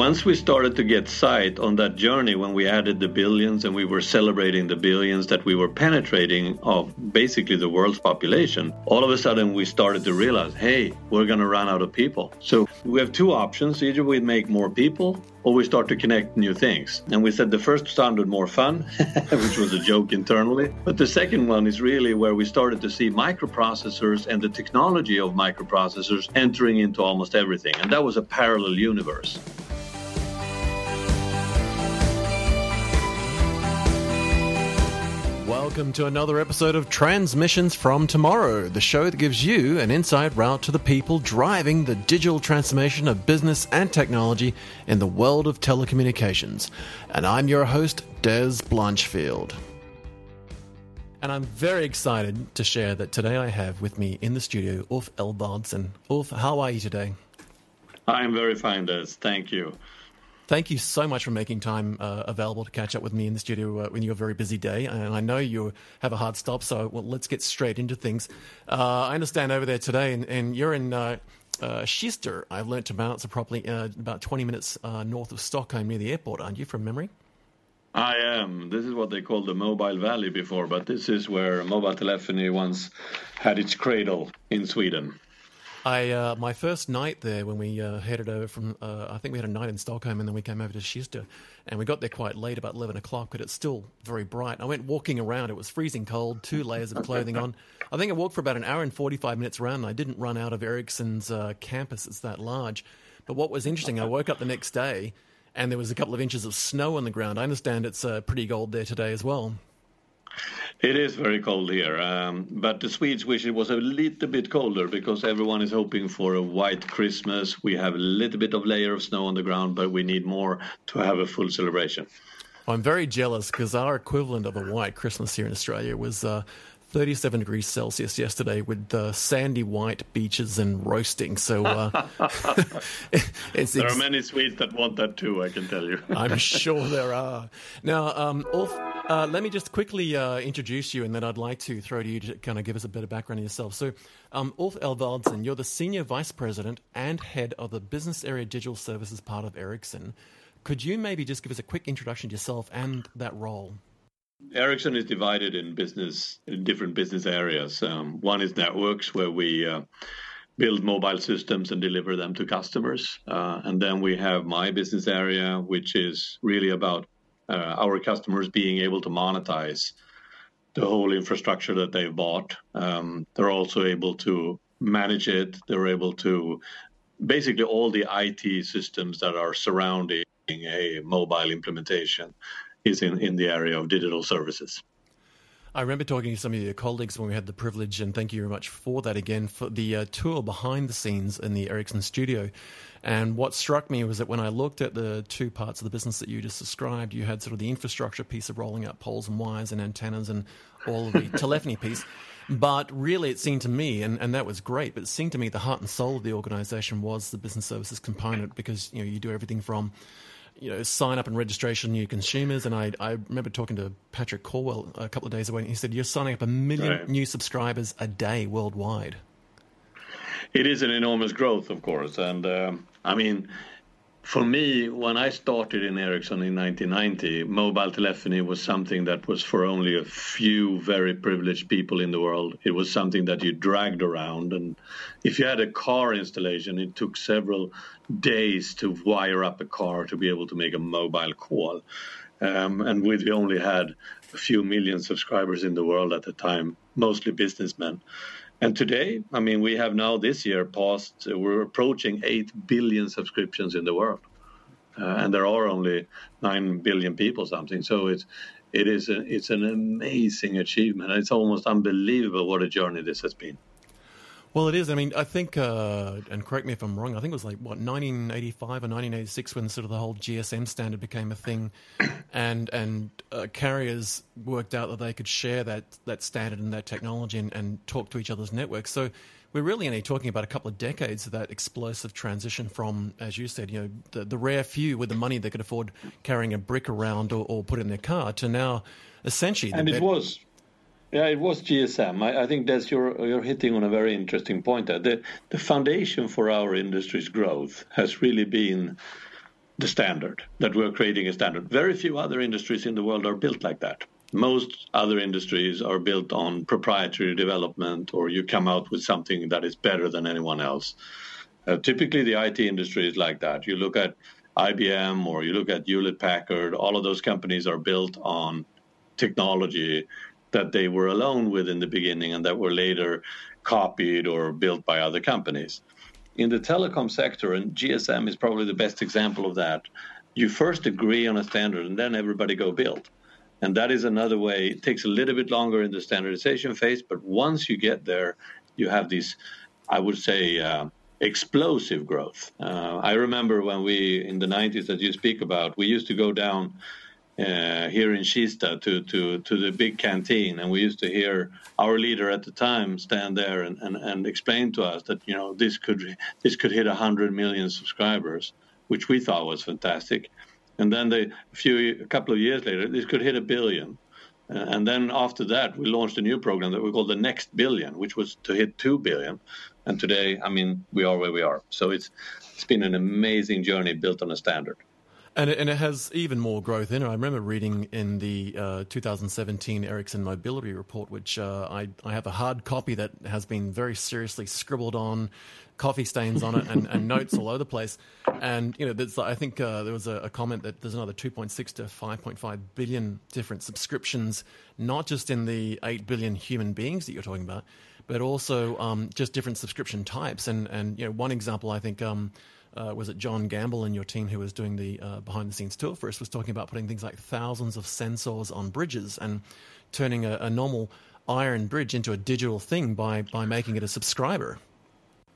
once we started to get sight on that journey when we added the billions and we were celebrating the billions that we were penetrating of basically the world's population, all of a sudden we started to realize, hey, we're going to run out of people. So we have two options. Either we make more people or we start to connect new things. And we said the first sounded more fun, which was a joke internally. But the second one is really where we started to see microprocessors and the technology of microprocessors entering into almost everything. And that was a parallel universe. Welcome to another episode of Transmissions from Tomorrow, the show that gives you an inside route to the people driving the digital transformation of business and technology in the world of telecommunications. And I'm your host, Dez Blanchfield. And I'm very excited to share that today I have with me in the studio Ulf Ewaldsson. Ulf, how are you today? I'm very fine, Dez. Thank you. Thank you so much for making time uh, available to catch up with me in the studio uh, when you're a very busy day. And I know you have a hard stop, so well, let's get straight into things. Uh, I understand over there today, and, and you're in uh, uh Kista. I've learnt to pronounce it properly, uh, about 20 minutes uh, north of Stockholm near the airport, aren't you, from memory? I am. This is what they called the Mobile Valley before, but this is where mobile telephony once had its cradle in Sweden. I uh, my first night there when we uh, headed over from uh, I think we had a night in Stockholm and then we came over to Kista and we got there quite late about eleven o'clock but it's still very bright. I went walking around. It was freezing cold, two layers of clothing on. I think I walked for about an hour and forty five minutes around. and I didn't run out of Ericsson's uh, campus. It's that large. But what was interesting, I woke up the next day and there was a couple of inches of snow on the ground. I understand it's uh, pretty cold there today as well. It is very cold here, um, but the Swedes wish it was a little bit colder because everyone is hoping for a white Christmas. We have a little bit of layer of snow on the ground, but we need more to have a full celebration. I'm very jealous because our equivalent of a white Christmas here in Australia was uh, 37 degrees Celsius yesterday with uh, sandy white beaches and roasting. So uh, it's, there are many Swedes that want that too. I can tell you. I'm sure there are. Now, um, Ulf, uh, let me just quickly uh, introduce you, and then I'd like to throw to you to kind of give us a bit of background on yourself. So, um, Ulf Ewaldsson, you're the senior vice president and head of the business area digital services part of Ericsson. Could you maybe just give us a quick introduction to yourself and that role? Ericsson is divided in business in different business areas. Um, one is networks, where we uh, build mobile systems and deliver them to customers, uh, and then we have my business area, which is really about uh, our customers being able to monetize the whole infrastructure that they've bought. Um, they're also able to manage it. They're able to basically all the IT systems that are surrounding a mobile implementation is in, in the area of digital services. I remember talking to some of your colleagues when we had the privilege, and thank you very much for that again, for the uh, tour behind the scenes in the Ericsson studio. And what struck me was that when I looked at the two parts of the business that you just described, you had sort of the infrastructure piece of rolling out poles and wires and antennas and all of the telephony piece. But really, it seemed to me, and, and that was great, but it seemed to me the heart and soul of the organization was the business services component because you know you do everything from you know, sign up and registration new consumers. And I, I remember talking to Patrick Corwell a couple of days ago, and he said you're signing up a million right. new subscribers a day worldwide. It is an enormous growth, of course, and um, I mean, for me, when I started in Ericsson in 1990, mobile telephony was something that was for only a few very privileged people in the world. It was something that you dragged around. And if you had a car installation, it took several days to wire up a car to be able to make a mobile call. Um, and we only had a few million subscribers in the world at the time, mostly businessmen. And today, I mean, we have now this year passed, we're approaching 8 billion subscriptions in the world. Uh, and there are only 9 billion people something. So it's, it is a, it's an amazing achievement. It's almost unbelievable what a journey this has been. Well, it is. I mean, I think, uh, and correct me if I'm wrong. I think it was like what 1985 or 1986 when sort of the whole GSM standard became a thing, and and uh, carriers worked out that they could share that that standard and that technology and, and talk to each other's networks. So we're really only talking about a couple of decades of that explosive transition from, as you said, you know, the, the rare few with the money they could afford carrying a brick around or, or put in their car to now essentially. And it was yeah, it was GSM. I, I, think that's you're you're hitting on a very interesting point. There, the the foundation for our industry's growth has really been the standard, that we're creating a standard. Very few other industries in the world are built like that. Most other industries are built on proprietary development, or you come out with something that is better than anyone else. Uh, typically, the IT industry is like that. You look at IBM or you look at Hewlett Packard, all of those companies are built on technology that they were alone with in the beginning and that were later copied or built by other companies. In the telecom sector, and GSM is probably the best example of that, you first agree on a standard and then everybody go build. And that is another way. It takes a little bit longer in the standardization phase, but once you get there, you have these, I would say, uh, explosive growth. Uh, I remember when we, in the 90s that you speak about, we used to go down uh, here in Kista to, to, to the big canteen, and we used to hear our leader at the time stand there and, and, and explain to us that you know this could this could hit 100 million subscribers, which we thought was fantastic. And then a few a couple of years later, this could hit a billion. Uh, and then after that, we launched a new program that we called the Next Billion, which was to hit two billion. And today, I mean, we are where we are. So it's it's been an amazing journey built on a standard. And it, and it has even more growth in it. I remember reading in the uh, 2017 Ericsson Mobility Report, which uh, I, I have a hard copy that has been very seriously scribbled on, coffee stains on it, and, and notes all over the place. And you know, I think uh, there was a, a, comment that there's another 2.6 to 5.5 billion different subscriptions, not just in the 8 billion human beings that you're talking about, but also um, just different subscription types. And and you know, one example I think. Um, uh, was it John Gamble and your team who was doing the uh, behind the scenes tour for us was talking about putting things like thousands of sensors on bridges and turning a, a normal iron bridge into a digital thing by by making it a subscriber?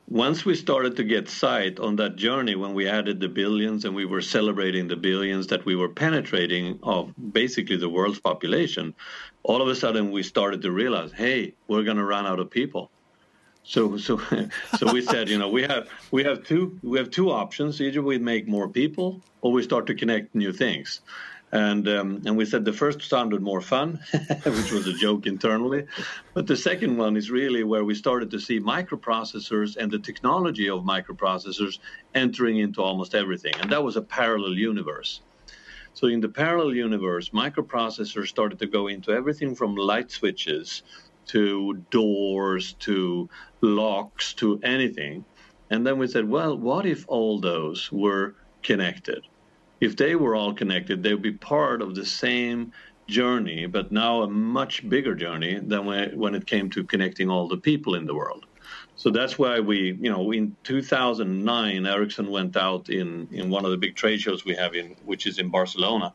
Once we started to get sight on that journey when we added the billions and we were celebrating the billions that we were penetrating of basically the world's population all of a sudden we started to realize hey we're going to run out of people so so so we said, you know, we have we have two we have two options. Either we make more people or we start to connect new things. And um, and we said the first sounded more fun, which was a joke internally, but the second one is really where we started to see microprocessors and the technology of microprocessors entering into almost everything, and that was a parallel universe. So in the parallel universe, microprocessors started to go into everything from light switches to doors to locks to anything. And then we said, well, what if all those were connected? If they were all connected, they would be part of the same journey, but now a much bigger journey than when, it came to connecting all the people in the world. So that's why we, you know, in 2009, Ericsson went out in, in one of the big trade shows we have in, which is in Barcelona,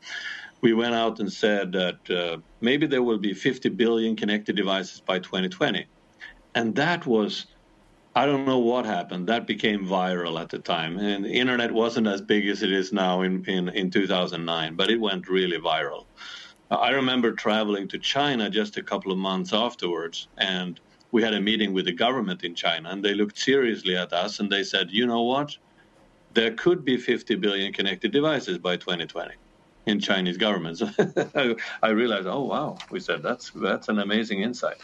we went out and said that uh, maybe there will be 50 billion connected devices by 2020. And that was, I don't know what happened. That became viral at the time. And the internet wasn't as big as it is now in, in, in 2009, but it went really viral. I remember traveling to China just a couple of months afterwards, and we had a meeting with the government in China, and they looked seriously at us and they said, you know what? There could be 50 billion connected devices by 2020 in Chinese governments. I realized, oh wow, we said that's that's an amazing insight.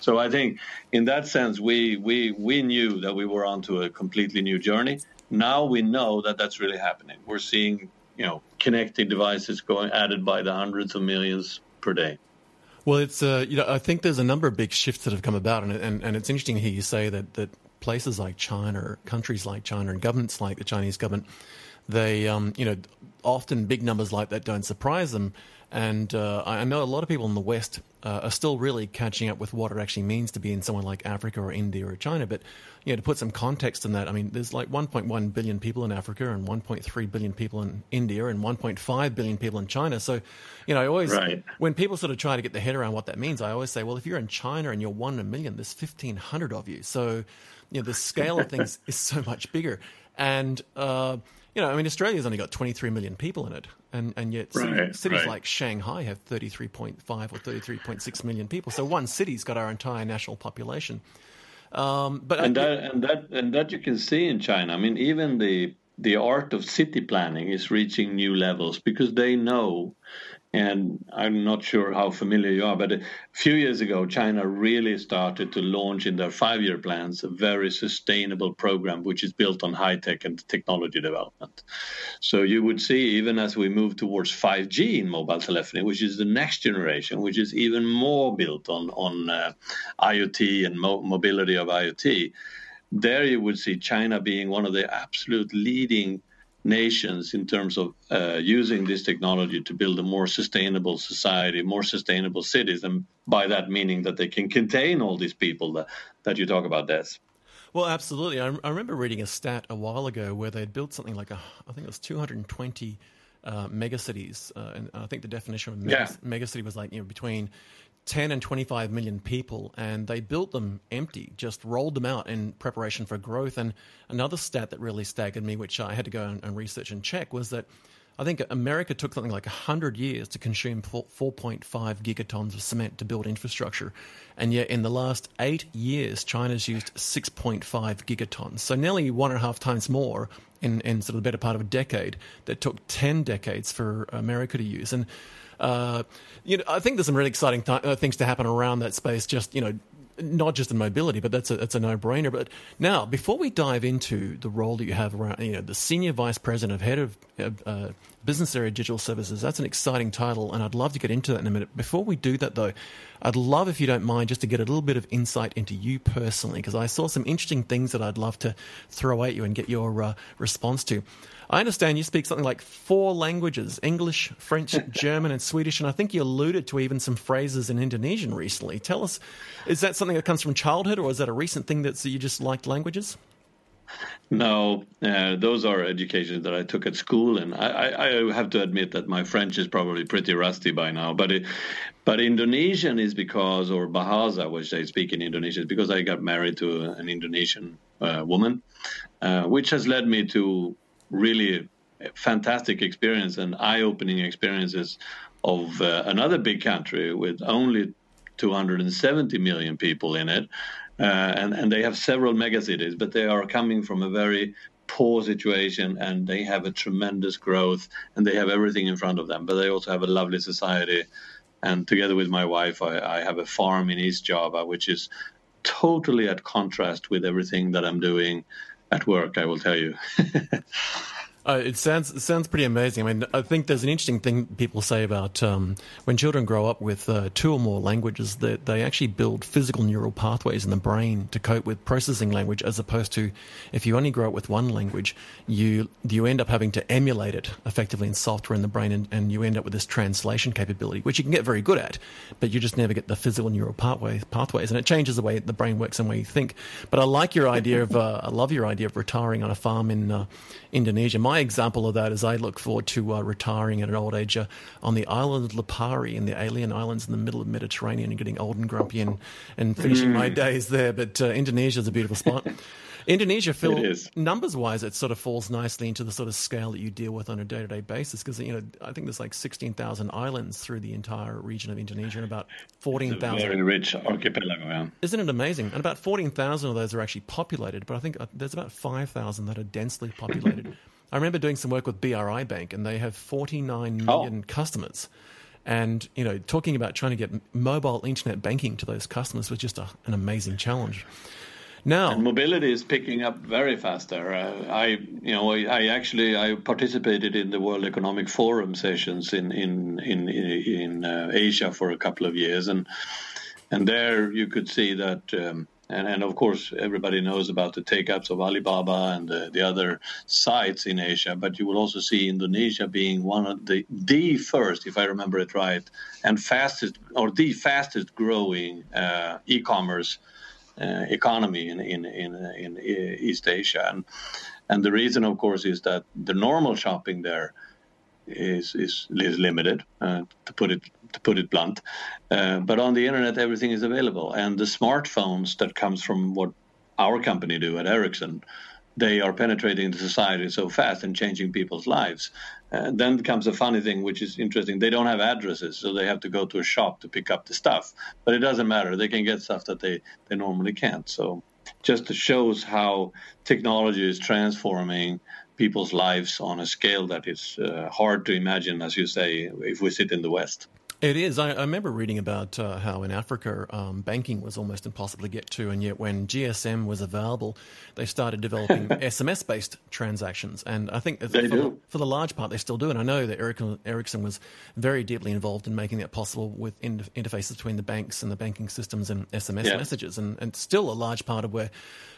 So I think in that sense, we we we knew that we were onto a completely new journey. Now we know that that's really happening. We're seeing you know connected devices going added by the hundreds of millions per day. Well, it's uh, you know I think there's a number of big shifts that have come about, and and, and it's interesting to hear you say that that places like China, countries like China, and governments like the Chinese government they, um, you know, often big numbers like that don't surprise them. And uh, I know a lot of people in the West uh, are still really catching up with what it actually means to be in somewhere like Africa or India or China. But you know, to put some context in that, I mean, there's like 1.1 billion people in Africa and 1.3 billion people in India and 1.5 billion people in China. So, you know, I always right. when people sort of try to get their head around what that means, I always say, well, if you're in China and you're one in a million, there's 1,500 of you. So, you know, the scale of things is so much bigger. And uh, you know, I mean, Australia's only got 23 million people in it, and, and yet right, cities right. like Shanghai have 33.5 or 33.6 million people. So one city's got our entire national population. Um, but and I, that and that and that you can see in China. I mean, even the the art of city planning is reaching new levels because they know and I'm not sure how familiar you are, but a few years ago, China really started to launch in their five year plans a very sustainable program, which is built on high tech and technology development. So you would see, even as we move towards 5G in mobile telephony, which is the next generation, which is even more built on, on uh, IoT and mo- mobility of IoT, there you would see China being one of the absolute leading nations in terms of uh, using this technology to build a more sustainable society, more sustainable cities, and by that meaning that they can contain all these people that, that you talk about, Dez. Well, absolutely. I, I remember reading a stat a while ago where they'd built something like a, I think it was 220 uh, megacities, uh, and I think the definition of mega, yeah. megacity was like you know between 10 and 25 million people, and they built them empty, just rolled them out in preparation for growth. And another stat that really staggered me, which I had to go and, research and check, was that I think America took something like 100 years to consume 4.5 gigatons of cement to build infrastructure. And yet, in the last eight years, China's used 6.5 gigatons. So, nearly one and a half times more in, in sort of the better part of a decade that took 10 decades for America to use. And uh, you know, I think there's some really exciting th- uh, things to happen around that space. Just you know, not just in mobility, but that's a that's a no brainer. But now, before we dive into the role that you have around, you know, the senior vice president of head of uh, business area digital services, that's an exciting title, and I'd love to get into that in a minute. Before we do that, though, I'd love if you don't mind just to get a little bit of insight into you personally, because I saw some interesting things that I'd love to throw at you and get your uh, response to. I understand you speak something like four languages English, French, German, and Swedish. And I think you alluded to even some phrases in Indonesian recently. Tell us, is that something that comes from childhood or is that a recent thing that you just liked languages? No, uh, those are educations that I took at school, and I, I, I, have to admit that my French is probably pretty rusty by now. But it, but Indonesian is because, or Bahasa, which I speak in Indonesian, is because I got married to an Indonesian uh, woman, uh, which has led me to really fantastic experience and eye-opening experiences of uh, another big country with only 270 million people in it, uh, and and they have several megacities, but they are coming from a very poor situation and they have a tremendous growth and they have everything in front of them, but they also have a lovely society. And together with my wife, I, I have a farm in East Java, which is totally at contrast with everything that I'm doing at work, I will tell you. Uh, it sounds it sounds pretty amazing. I mean, I think there's an interesting thing people say about um, when children grow up with uh, two or more languages that they actually build physical neural pathways in the brain to cope with processing language, as opposed to if you only grow up with one language, you you end up having to emulate it effectively in software in the brain, and, and you end up with this translation capability, which you can get very good at, but you just never get the physical neural pathway, pathways, and it changes the way the brain works and way you think. But I like your idea of uh, I love your idea of retiring on a farm in uh, Indonesia. My example of that is I look forward to uh, retiring at an old age uh, on the island of Lipari in the Aeolian islands in the middle of the Mediterranean and getting old and grumpy and, and finishing mm. my days there. But uh, Indonesia is a beautiful spot. Indonesia, Phil, numbers wise, it sort of falls nicely into the sort of scale that you deal with on a day to day basis because, you know, I think there's like 16,000 islands through the entire region of Indonesia and about 14,000. Very rich archipelago, yeah. Isn't it amazing? And about 14,000 of those are actually populated, but I think uh, there's about 5,000 that are densely populated. I remember doing some work with BRI Bank and they have 49 million oh. customers and you know talking about trying to get mobile internet banking to those customers was just a, an amazing challenge now, and mobility is picking up very fast there. Uh, I, you know, I, I, actually I participated in the World Economic Forum sessions in in in in uh, Asia for a couple of years, and and there you could see that. Um, and, and of course, everybody knows about the take-ups of Alibaba and the, the other sites in Asia. But you will also see Indonesia being one of the the first, if I remember it right, and fastest or the fastest growing uh, e-commerce uh, economy in, in, in, in East Asia. And, and the reason, of course, is that the normal shopping there is is, is limited, uh, to put it to put it blunt. Uh, but on the internet, everything is available, and the smartphones that comes from what our company do at Ericsson they are penetrating the society so fast and changing people's lives. Uh, then comes a funny thing, which is interesting. They don't have addresses, so they have to go to a shop to pick up the stuff. But it doesn't matter; they can get stuff that they they normally can't. So, just shows how technology is transforming people's lives on a scale that is uh, hard to imagine, as you say, if we sit in the West. It is. I, I remember reading about uh, how in Africa um, banking was almost impossible to get to, and yet when GSM was available, they started developing SMS based transactions. And I think they for, do. for the large part, they still do. And I know that Ericsson, Ericsson was very deeply involved in making that possible with inter- interfaces between the banks and the banking systems and SMS Yeah. messages. And, and still a large part of where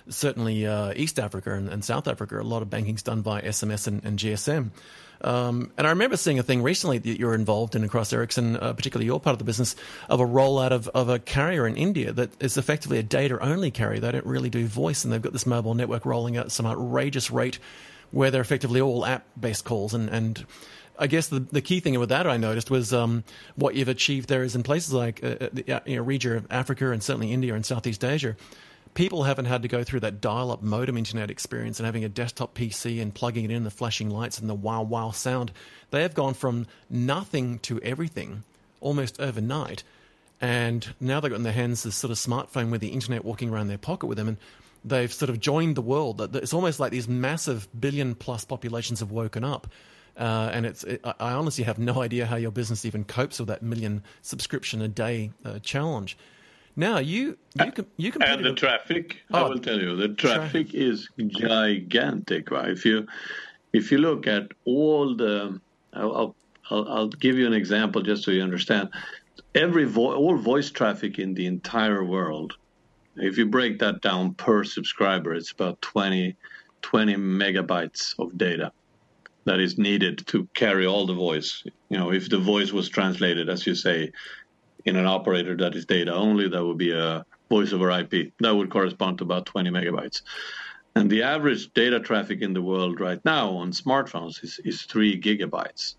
certainly uh, East Africa and, and South Africa, a lot of banking's done by SMS and, and GSM. Um, and I remember seeing a thing recently that you're involved in across Ericsson, uh, particularly your part of the business, of a rollout of, of a carrier in India that is effectively a data only carrier. They don't really do voice, and they've got this mobile network rolling out at some outrageous rate where they're effectively all app based calls. And, and I guess the, the key thing with that I noticed was um, what you've achieved there is in places like uh, uh, the uh, you know, region of Africa and certainly India and Southeast Asia people haven't had to go through that dial-up modem internet experience and having a desktop PC and plugging it in, the flashing lights and the wow wow sound. They have gone from nothing to everything almost overnight. And now they've got in their hands this sort of smartphone with the internet walking around their pocket with them, and they've sort of joined the world. It's almost like these massive billion plus populations have woken up. Uh, and it's, it, I honestly have no idea how your business even copes with that million subscription a day uh, challenge. Now you you can you can And the traffic, I Oh, will tell you, the traffic is gigantic. Right? If you if you look at all the, I'll, I'll, I'll give you an example just so you understand. Every vo- all voice traffic in the entire world, if you break that down per subscriber, it's about 20, 20 megabytes of data that is needed to carry all the voice. You know, if the voice was translated, as you say, in an operator that is data only, that would be a voice over IP. That would correspond to about 20 megabytes. And the average data traffic in the world right now on smartphones is, is three gigabytes,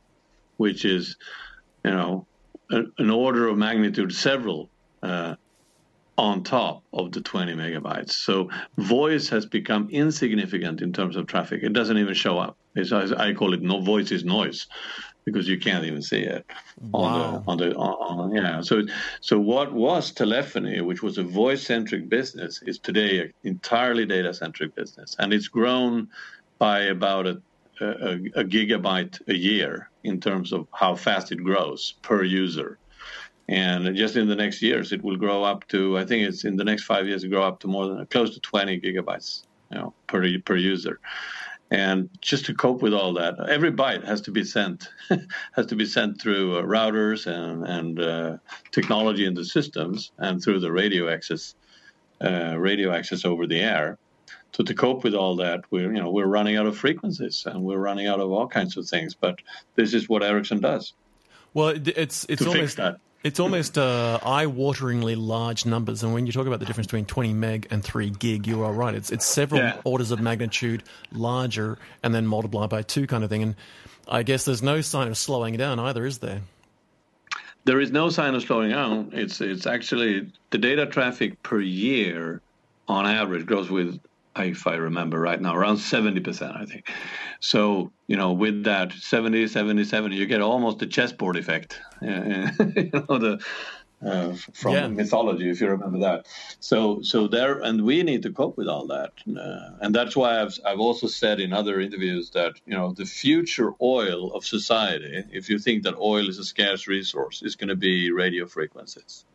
which is, you know, an, an order of magnitude several uh, on top of the 20 megabytes. So voice has become insignificant in terms of traffic. It doesn't even show up. It's, I call it no voice is noise because you can't even see it Wow. on the on the on, on- yeah. So so what was telephony, which was a voice centric business, is today an entirely data centric business, and it's grown by about a, a a gigabyte a year in terms of how fast it grows per user. And just in the next years, it will grow up to. I think it's in the next five years, it grow up to more than close to 20 gigabytes, you know, per per user. And just to cope with all that, every byte has to be sent, has to be sent through uh, routers and and uh, technology in the systems and through the radio access, uh, radio access over the air. So to cope with all that, we're you know we're running out of frequencies and we're running out of all kinds of things. But this is what Ericsson does Well, it- it's it's to fix almost that. It's almost uh, eye-wateringly large numbers. And when you talk about the difference between 20 meg and 3 gig, you are right. It's it's several Yeah. orders of magnitude larger, and then multiplied by two, kind of thing. And I guess there's no sign of slowing down either, is there? There is no sign of slowing down. It's it's actually the data traffic per year, on average, grows with, if I remember right now, around seventy percent. I think. So you know, with that 70, 70, 70, you get almost the chessboard effect. You know the. Uh, from Yeah. mythology, if you remember that, so so there, and we need to cope with all that, uh, and that's why I've I've also said in other interviews that you know the future oil of society, if you think that oil is a scarce resource, is going to be radio frequencies.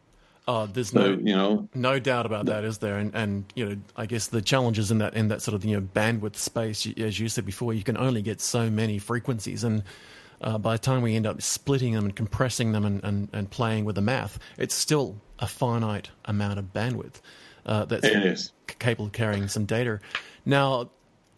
Oh, there's So no you know, no doubt about that, is there? And and you know, I guess the challenges in that in that sort of you know bandwidth space, as you said before, you can only get so many frequencies, and uh, by the time we end up splitting them and compressing them and, and, and playing with the math, it's still a finite amount of bandwidth uh, that's capable of carrying some data. Now,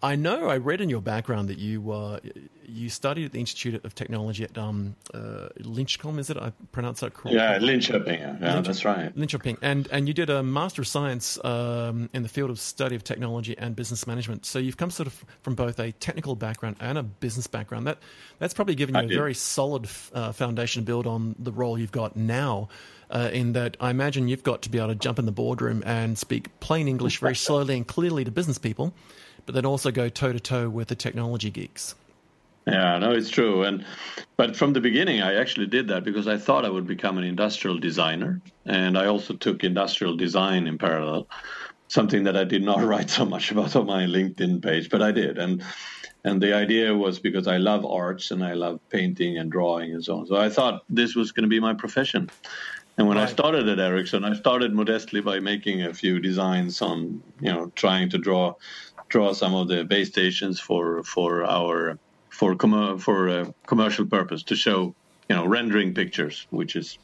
I know I read in your background that you uh, you studied at the Institute of Technology at um, uh, Lynchcom. Is it? I pronounce that correctly? Yeah, Linköping. Yeah, yeah that's right. Linköping, and and you did a Master of Science um, in the field of study of technology and business management. So you've come sort of from both a technical background and a business background. That that's probably given you I a did. very solid uh, foundation to build on the role you've got now. Uh, in that, I imagine you've got to be able to jump in the boardroom and speak plain English very slowly and clearly to business people, but then also go toe to toe with the technology geeks. Yeah, no, it's true. And but from the beginning, I actually did that because I thought I would become an industrial designer, and I also took industrial design in parallel. Something that I did not write so much about on my LinkedIn page, but I did. And And the idea was because I love arts and I love painting and drawing and so on. So I thought this was going to be my profession. And when right. I started at Ericsson, I started modestly by making a few designs on, you know, trying to draw draw some of the base stations for for our for com- for uh, commercial purpose to show, you know, rendering pictures, which is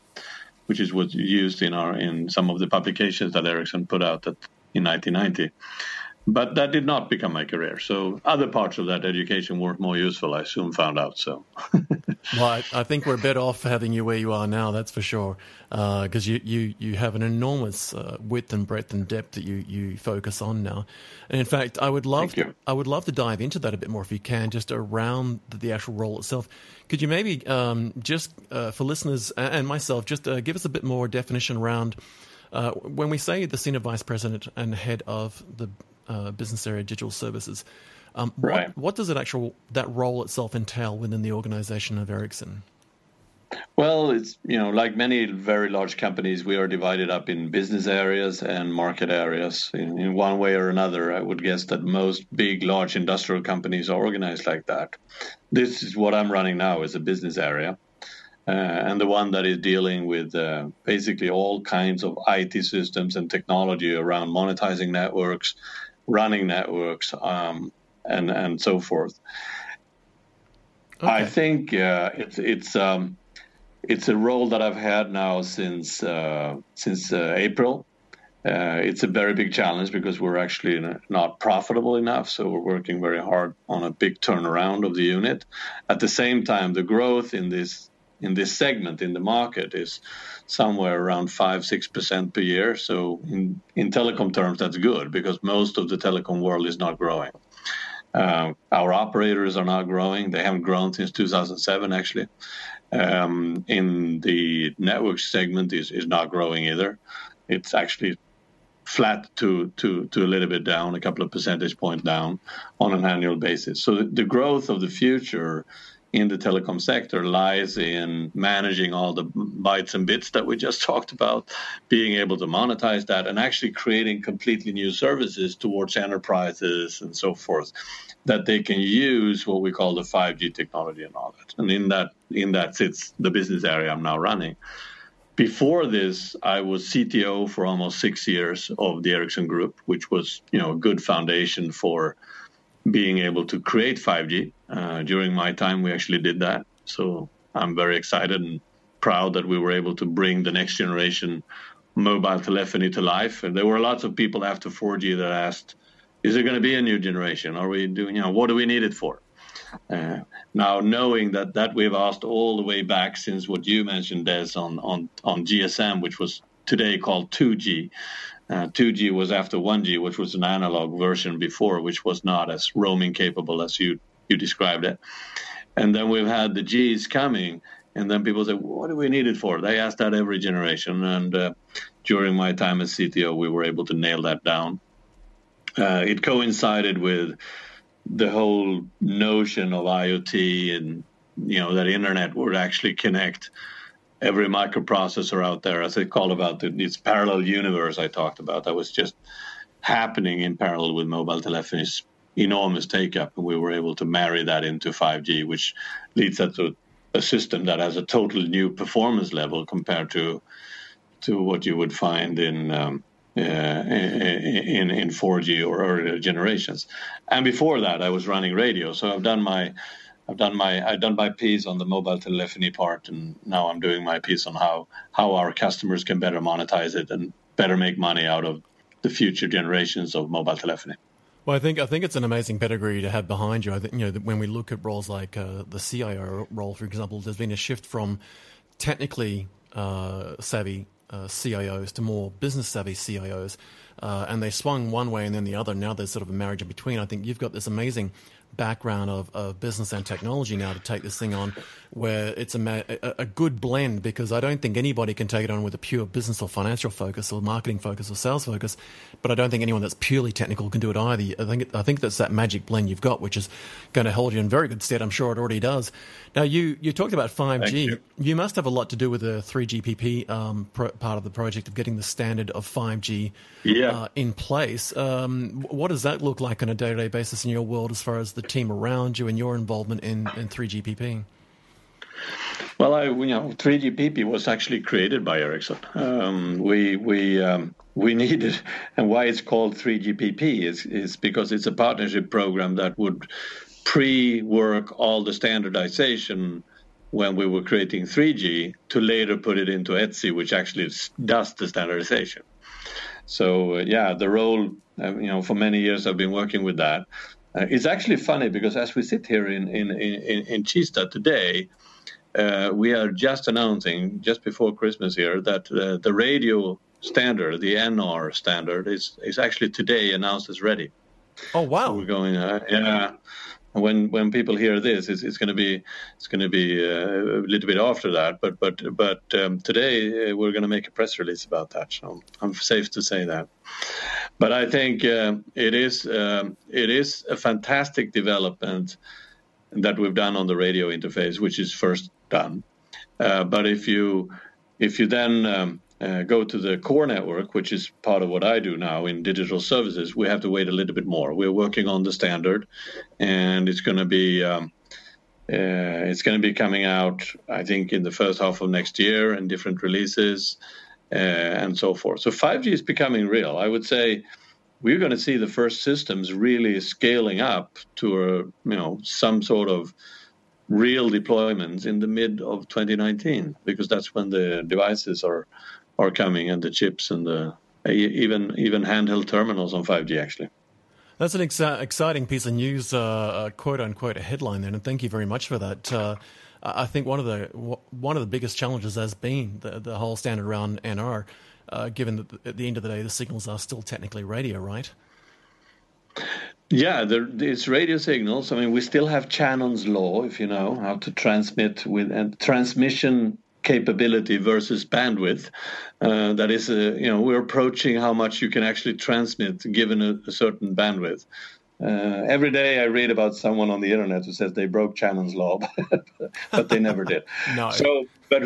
which is what's used in our in some of the publications that Ericsson put out at, in 1990. But that did not become my career. So other parts of that education were more useful. I soon found out. So, well, I, I, think we're better off having you where you are now. That's for sure, because uh, you, you you have an enormous uh, width and breadth and depth that you, you focus on now. And in fact, I would love to, I would love to dive into that a bit more if you can, just around the, actual role itself. Could you maybe um, just uh, for listeners and myself, just uh, give us a bit more definition around. Uh, when we say the senior vice president and head of the uh, business area digital services. Um, right. What, what, does it actual that role itself entail within the organization of Ericsson? Well, it's you know like many very large companies, we are divided up in business areas and market areas. In, in one way or another, I would guess that most big, large industrial companies are organized like that. This is what I'm running now is a business area. Uh, and the one that is dealing with uh, basically all kinds of IT systems and technology around monetizing networks running networks, um, and and so forth. Okay. I think uh, it's it's um, it's a role that I've had now since uh, since uh, April. Uh, it's a very big challenge because we're actually not profitable enough, so we're working very hard on a big turnaround of the unit. At the same time, the growth in this in this segment in the market is somewhere around five six percent per year. So in, in telecom terms, that's good because most of the telecom world is not growing. Uh, our operators are not growing; they haven't grown since 2007. Actually, um, in the network segment is is not growing either. It's actually flat to, to, to a little bit down, a couple of percentage points down on an annual basis. So the, the growth of the future in the telecom sector lies in managing all the bytes and bits that we just talked about, being able to monetize that, and actually creating completely new services towards enterprises and so forth that they can use what we call the 5G technology and all that. And in that in that sits the business area I'm now running. Before this, I was CTO for almost six years of the Ericsson Group, which was you know a good foundation for being able to create 5G. Uh, during my time, we actually did that. So I'm very excited and proud that we were able to bring the next generation mobile telephony to life. And there were lots of people after 4G that asked, is there going to be a new generation? Are we doing, you know, what do we need it for? Uh, now, knowing that that we've asked all the way back since what you mentioned, Dez, on, on, on GSM, which was today called 2G, uh, 2G was after 1G, which was an analog version before, which was not as roaming capable as you you described it. And then we've had the Gs coming, and then people say, "What do we need it for?" They ask that every generation, and uh, during my time as CTO, we were able to nail that down. Uh, it coincided with the whole notion of IoT and you know that internet would actually connect every microprocessor out there, as I call about the, this parallel universe I talked about, that was just happening in parallel with mobile telephony's enormous take up. And we were able to marry that into 5G, which leads us to a system that has a totally new performance level compared to to what you would find in um, uh, in in 4G or earlier generations. And before that, I was running radio, so I've done my I've done my I've done my piece on the mobile telephony part, and now I'm doing my piece on how how our customers can better monetize it and better make money out of the future generations of mobile telephony. Well, I think I think it's an amazing pedigree to have behind you. I think you know when we look at roles like uh, the CIO role, for example, there's been a shift from technically uh, savvy uh, CIOs to more business savvy CIOs, uh, and they swung one way and then the other. Now there's sort of a marriage in between. I think you've got this amazing background of, of business and technology now to take this thing on, where it's a, a, a, good blend because I don't think anybody can take it on with a pure business or financial focus or marketing focus or sales focus, but I don't think anyone that's purely technical can do it either. I think I think that's that magic blend you've got, which is going to hold you in very good stead. I'm sure it already does. Now you you talked about 5G. You. you. must have a lot to do with the 3GPP um, pro- part of the project of getting the standard of 5G yeah. uh, in place. Um, what does that look like on a day to day basis in your world as far as the the team around you and your involvement in, in 3GPP? Well, I, you know, 3GPP was actually created by Ericsson. Um, we we um, we needed, and why it's called 3GPP is is because it's a partnership program that would pre-work all the standardization when we were creating 3G to later put it into ETSI, which actually does the standardization. So uh, yeah, the role, uh, you know, for many years I've been working with that. Uh, it's actually funny because as we sit here in in in, in Kista today, uh, we are just announcing just before Christmas here that uh, the radio standard, the NR standard, is is actually today announced as ready. Oh wow! So we're going, uh, yeah when when people hear this, it's, it's going to be it's going to be uh, a little bit after that. But but but um, today uh, we're going to make a press release about that. So I'm safe to say that. But I think uh, it is um, it is a fantastic development that we've done on the radio interface, which is first done. Uh, but if you if you then um, uh, go to the core network, which is part of what I do now in digital services, we have to wait a little bit more. We're working on the standard, and it's going to be um, uh, it's going to be coming out, I think, in the first half of next year in different releases and so forth. So 5G is becoming real. I would say we're going to see the first systems really scaling up to a, you know some sort of real deployments in the mid of 2019 because that's when the devices are are coming, and the chips and the even even handheld terminals on 5G actually. That's an ex- exciting piece of news, uh, uh, quote unquote, a headline there, and thank you very much for that. Uh, I think one of the one of the biggest challenges has been the, the whole standard around NR, uh, given that at the end of the day the signals are still technically radio, right? Yeah, there, it's radio signals. I mean, we still have Shannon's law, if you know how to transmit with and transmission capability versus bandwidth. Uh, that is, uh, you know, we're approaching how much you can actually transmit given a, a certain bandwidth. Uh, every day I read about someone on the internet who says they broke Shannon's law, but they never did. no. So, but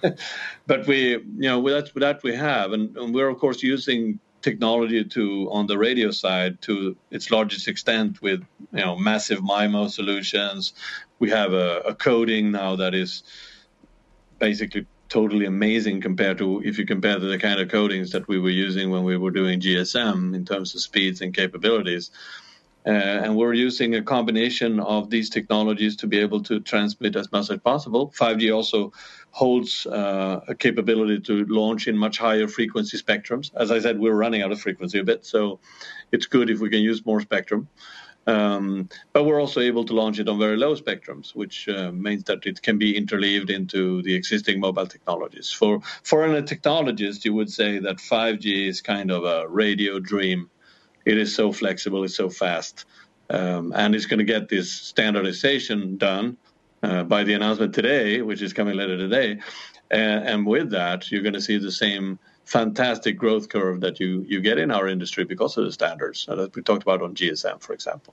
but we, you know, with that, that we have, and, and, we're of course using technology to on the radio side to its largest extent with you know massive MIMO solutions. We have a, a coding now that is basically totally amazing compared to if you compare to the kind of codings that we were using when we were doing GSM in terms of speeds and capabilities. Uh, and we're using a combination of these technologies to be able to transmit as much as possible. 5G also holds uh, a capability to launch in much higher frequency spectrums. As I said, we're running out of frequency a bit, so it's good if we can use more spectrum. Um, but we're also able to launch it on very low spectrums, which uh, means that it can be interleaved into the existing mobile technologies. For foreign technologists, you would say that 5G is kind of a radio dream. It is so flexible, it's so fast, um, and it's going to get this standardization done uh, by the announcement today, which is coming later today. And, and with that, you're going to see the same fantastic growth curve that you, you get in our industry because of the standards uh, that we talked about on GSM, for example.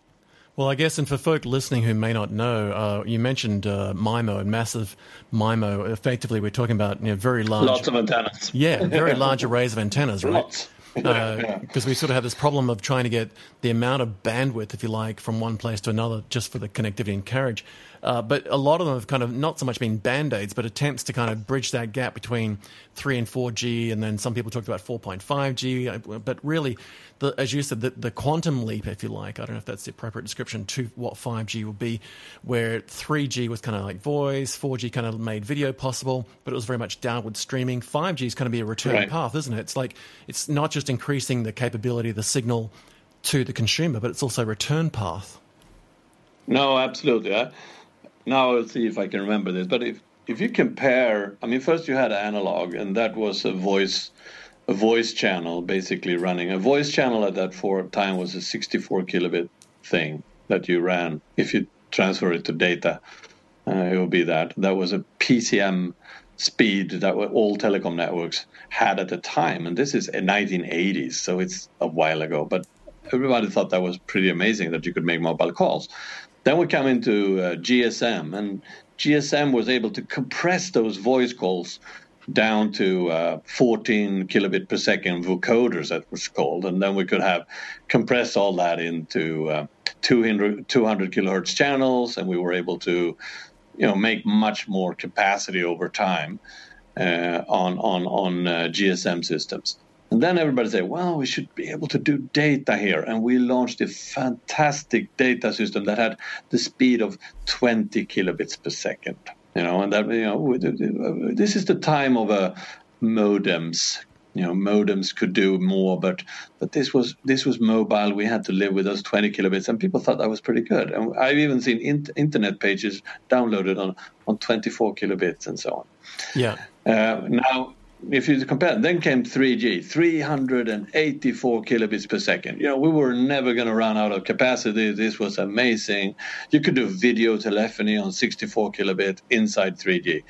Well, I guess, and for folk listening who may not know, uh, you mentioned uh, MIMO and massive MIMO. Effectively, we're talking about you know, very large. Lots of antennas. Yeah, very large arrays of antennas, right? Lots because uh, we sort of have this problem of trying to get the amount of bandwidth, if you like, from one place to another just for the connectivity and carriage. Uh, but a lot of them have kind of not so much been band aids, but attempts to kind of bridge that gap between 3 and 4G. And then some people talked about 4.5G. Uh, but really, the, as you said, the, the quantum leap, if you like, I don't know if that's the appropriate description to what 5G will be, where 3G was kind of like voice, 4G kind of made video possible, but it was very much downward streaming. 5G is going to be a return right. path, isn't it? It's like it's not just increasing the capability of the signal to the consumer, but it's also return path. No, absolutely now I'll see if I can remember this. But if if you compare, I mean, first you had analog, and that was a voice a voice channel basically running. A voice channel at that for time was a 64 kilobit thing that you ran. If you transfer it to data, uh, it would be that. That was a PCM speed that all telecom networks had at the time, and this is in 1980s, so it's a while ago. But everybody thought that was pretty amazing that you could make mobile calls. Then we come into uh, GSM, and GSM was able to compress those voice calls down to uh, 14 kilobit per second vocoders, that was called, and then we could have compress all that into uh, 200, 200 kilohertz channels, and we were able to, you know, make much more capacity over time uh, on on on uh, GSM systems. And then everybody said, well, we should be able to do data here. And we launched a fantastic data system that had the speed of 20 kilobits per second. You know, and that, you know, this is the time of uh, modems. You know, modems could do more, but but this was this was mobile. We had to live with those 20 kilobits, and people thought that was pretty good. And I've even seen in, internet pages downloaded on on 24 kilobits and so on. Yeah. Uh, now if you compare, then came 3G, 384 kilobits per second. You know, we were never going to run out of capacity. This was amazing. You could do video telephony on 64 kilobit inside 3G.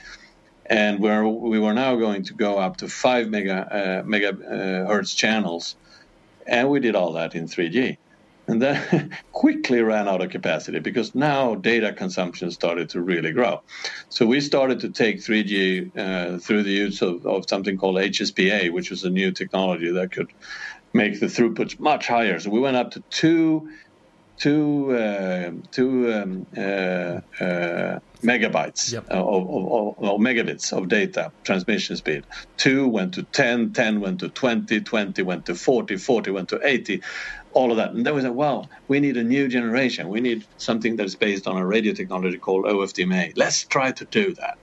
And where we were now going to go up to 5 mega, uh, megahertz uh, channels. And we did all that in 3G and then quickly ran out of capacity because now data consumption started to really grow. So we started to take 3G uh, through the use of, of something called HSPA, which was a new technology that could make the throughputs much higher. So we went up to two two uh, two um, uh, uh, megabytes yep. of, of, of, megabits of data transmission speed. Two went to 10, 10 went to 20, 20 went to 40, 40 went to 80 all of that. And then we said, well, we need a new generation. We need something that's based on a radio technology called OFDMA. Let's try to do that.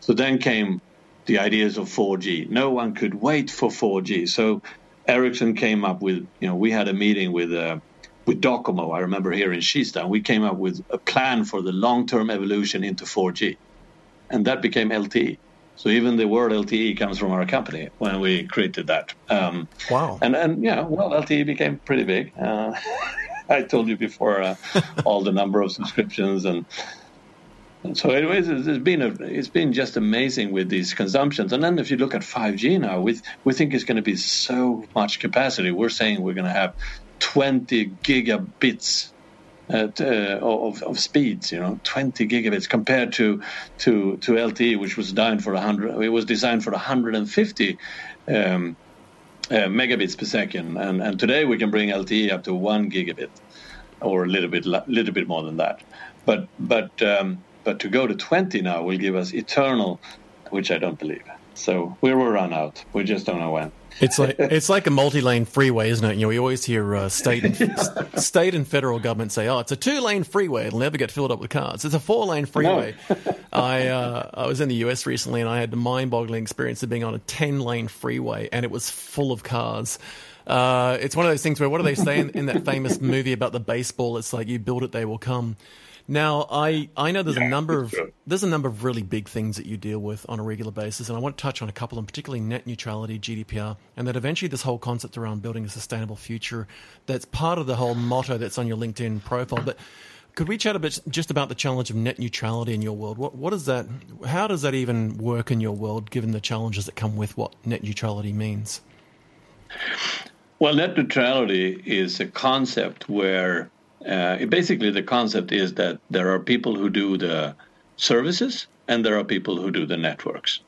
So then came the ideas of 4G. No one could wait for 4G. So Ericsson came up with, you know, we had a meeting with uh, with Docomo. I remember here in Kista, we came up with a plan for the long-term evolution into 4G, and that became LTE. So even the word LTE comes from our company when we created that. Um, wow. And and yeah, well, LTE became pretty big. Uh, I told you before uh, all the number of subscriptions and. and so, anyways, it's been a, it's been just amazing with these consumptions. And then, if you look at 5G now, we we think it's going to be so much capacity. We're saying we're going to have 20 gigabits at, uh, of, of speeds, you know, 20 gigabits compared to to to LTE, which was designed for 100. It was designed for 150 um, uh, megabits per second, and and today we can bring LTE up to one gigabit, or a little bit little bit more than that. But but um, but to go to 20 now will give us eternal, which I don't believe. So we will run out. We just don't know when. It's like it's like a multi-lane freeway, isn't it? You know, we always hear uh, state and state and federal government say, "Oh, it's a two-lane freeway; it'll never get filled up with cars." It's a four-lane freeway. No. I uh, I was in the US recently, and I had the mind-boggling experience of being on a ten-lane freeway, and it was full of cars. Uh, it's one of those things where what do they say in, in that famous movie about the baseball? It's like you build it, they will come. Now, I, I know there's yeah, a number of there's a number of really big things that you deal with on a regular basis, and I want to touch on a couple, and particularly net neutrality, GDPR, and that eventually this whole concept around building a sustainable future that's part of the whole motto that's on your LinkedIn profile. But could we chat a bit just about the challenge of net neutrality in your world? What what is that? How does that even work in your world, given the challenges that come with what net neutrality means? Well, net neutrality is a concept where uh, basically, the concept is that there are people who do the services and there are people who do the networks.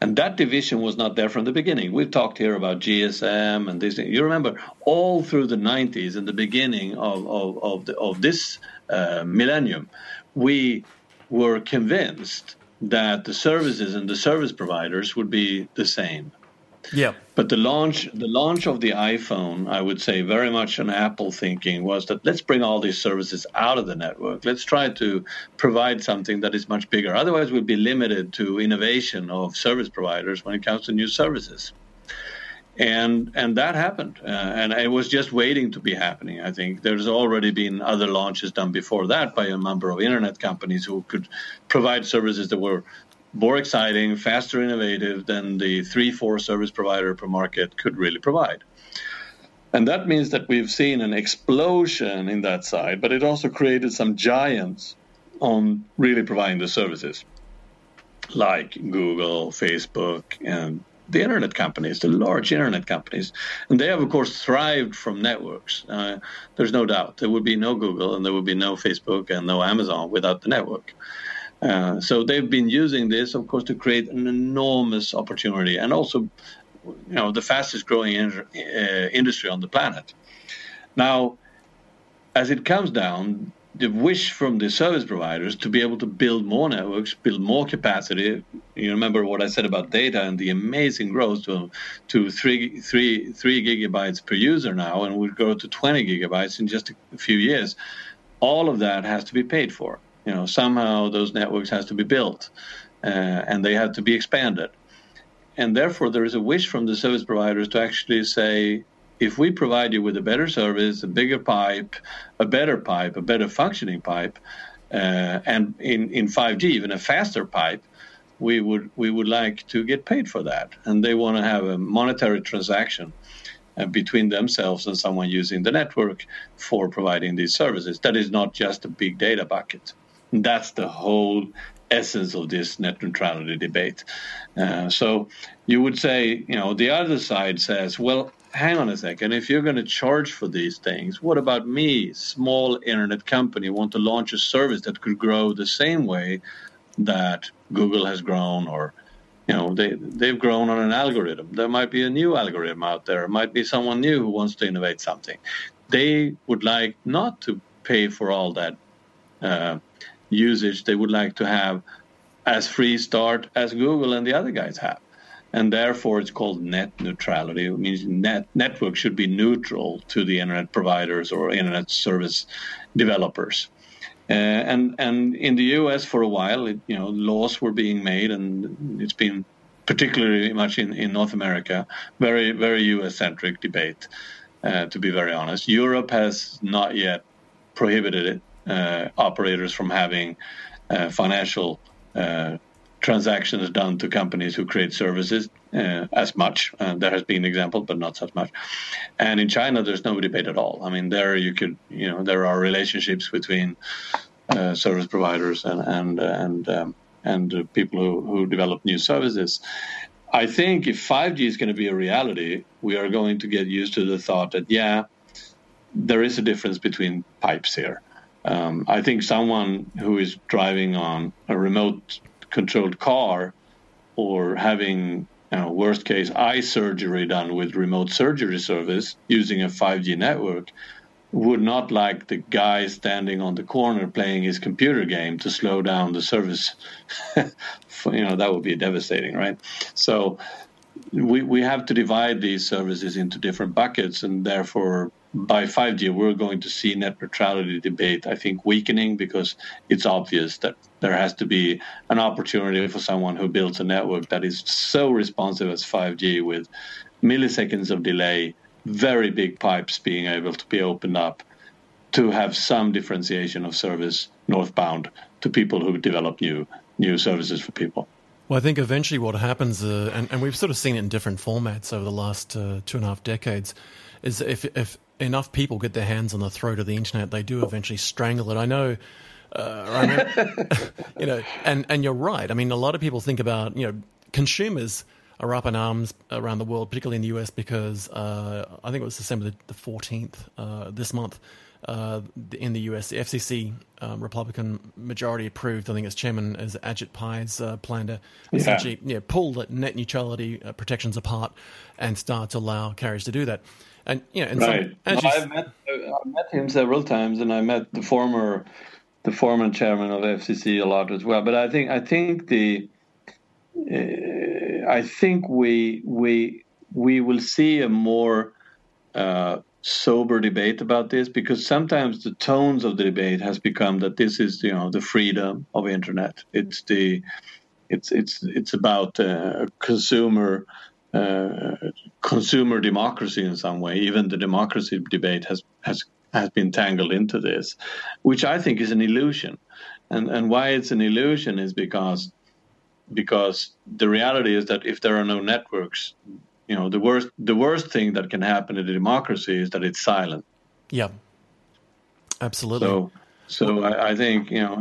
And that division was not there from the beginning. We've talked here about GSM and this. You remember all through the 90s and the beginning of, of, of, the, of this uh, millennium, we were convinced that the services and the service providers would be the same. Yeah. But the launch the launch of the iPhone, I would say very much an Apple thinking was that let's bring all these services out of the network. Let's try to provide something that is much bigger. Otherwise we'd be limited to innovation of service providers when it comes to new services. And and that happened, uh, and it was just waiting to be happening. I think there's already been other launches done before that by a number of internet companies who could provide services that were more exciting, faster, innovative than the three, four service provider per market could really provide. And that means that we've seen an explosion in that side, but it also created some giants on really providing the services, like Google, Facebook, and the internet companies, the large internet companies. And they have, of course, thrived from networks. Uh, there's no doubt. There would be no Google and there would be no Facebook and no Amazon without the network. Uh, so they've been using this, of course, to create an enormous opportunity and also, you know, the fastest growing in, uh, industry on the planet. Now, as it comes down, the wish from the service providers to be able to build more networks, build more capacity. You remember what I said about data and the amazing growth to to three, three, three gigabytes per user now, and we'll go to 20 gigabytes in just a few years. All of that has to be paid for. You know, somehow those networks has to be built, uh, and they have to be expanded. And therefore, there is a wish from the service providers to actually say, if we provide you with a better service, a bigger pipe, a better pipe, a better functioning pipe, uh, and in, in 5G, even a faster pipe, we would we would like to get paid for that, and they want to have a monetary transaction uh, between themselves and someone using the network for providing these services. That is not just a big data bucket. That's the whole essence of this net neutrality debate. Uh, so you would say, you know, the other side says, well, hang on a second, if you're going to charge for these things, what about me, small internet company, want to launch a service that could grow the same way that Google has grown or you know they they've grown on an algorithm? There might be a new algorithm out there. It might be someone new who wants to innovate something. They would like not to pay for all that uh, usage they would like to have as free start as google and the other guys have and therefore it's called net neutrality. It means net network should be neutral to the internet providers or internet service developers. Uh, and and in the U.S. for a while, it, you know, laws were being made, and it's been particularly much in, in North America, very very U.S. centric debate. Uh, to be very honest, Europe has not yet prohibited it, operators from having uh, financial uh, transactions done to companies who create services uh, as much. Uh, there has been examples, but not as much. And in China, there's no debate at all. I mean, there you could, you know, there are relationships between uh, service providers and and and um, and people who, who develop new services. I think if 5G is going to be a reality, we are going to get used to the thought that yeah, there is a difference between pipes here. Um, I think someone who is driving on a remote controlled car or having you know, worst case eye surgery done with remote surgery service using a 5G network would not like the guy standing on the corner playing his computer game to slow down the service. you know that would be devastating, right? So we we have to divide these services into different buckets, and therefore by 5G, we're going to see net neutrality debate, I think, weakening because it's obvious that there has to be an opportunity for someone who builds a network that is so responsive as 5G with milliseconds of delay, very big pipes being able to be opened up to have some differentiation of service northbound to people who develop new new services for people. Well, I think eventually what happens, uh, and, and, we've sort of seen it in different formats over the last uh, two and a half decades, is if if enough people get their hands on the throat of the internet, they do eventually strangle it. I know. Uh, I mean, you know, and and you're right. I mean, a lot of people think about you know consumers are up in arms around the world, particularly in the US, because uh, I think it was December the 14th uh, this month. Uh, in the US, the FCC um, Republican majority approved. I think its chairman is Ajit Pai's uh, plan to yeah. essentially yeah, pull the net neutrality uh, protections apart and start to allow carriers to do that. And you know, and right. no, I've met I've met him several times, and I met the former the former chairman of FCC a lot as well. But I think I think the uh, I think we we we will see a more uh, sober debate about this because sometimes the tones of the debate has become that this is you know the freedom of internet. It's the it's it's it's about uh, consumer uh, consumer democracy in some way. Even the democracy debate has has has been tangled into this, which I think is an illusion. And and why it's an illusion is because because the reality is that if there are no networks, you know, the worst the worst thing that can happen in a democracy is that it's silent. Yeah. Absolutely. So so I, I, think you know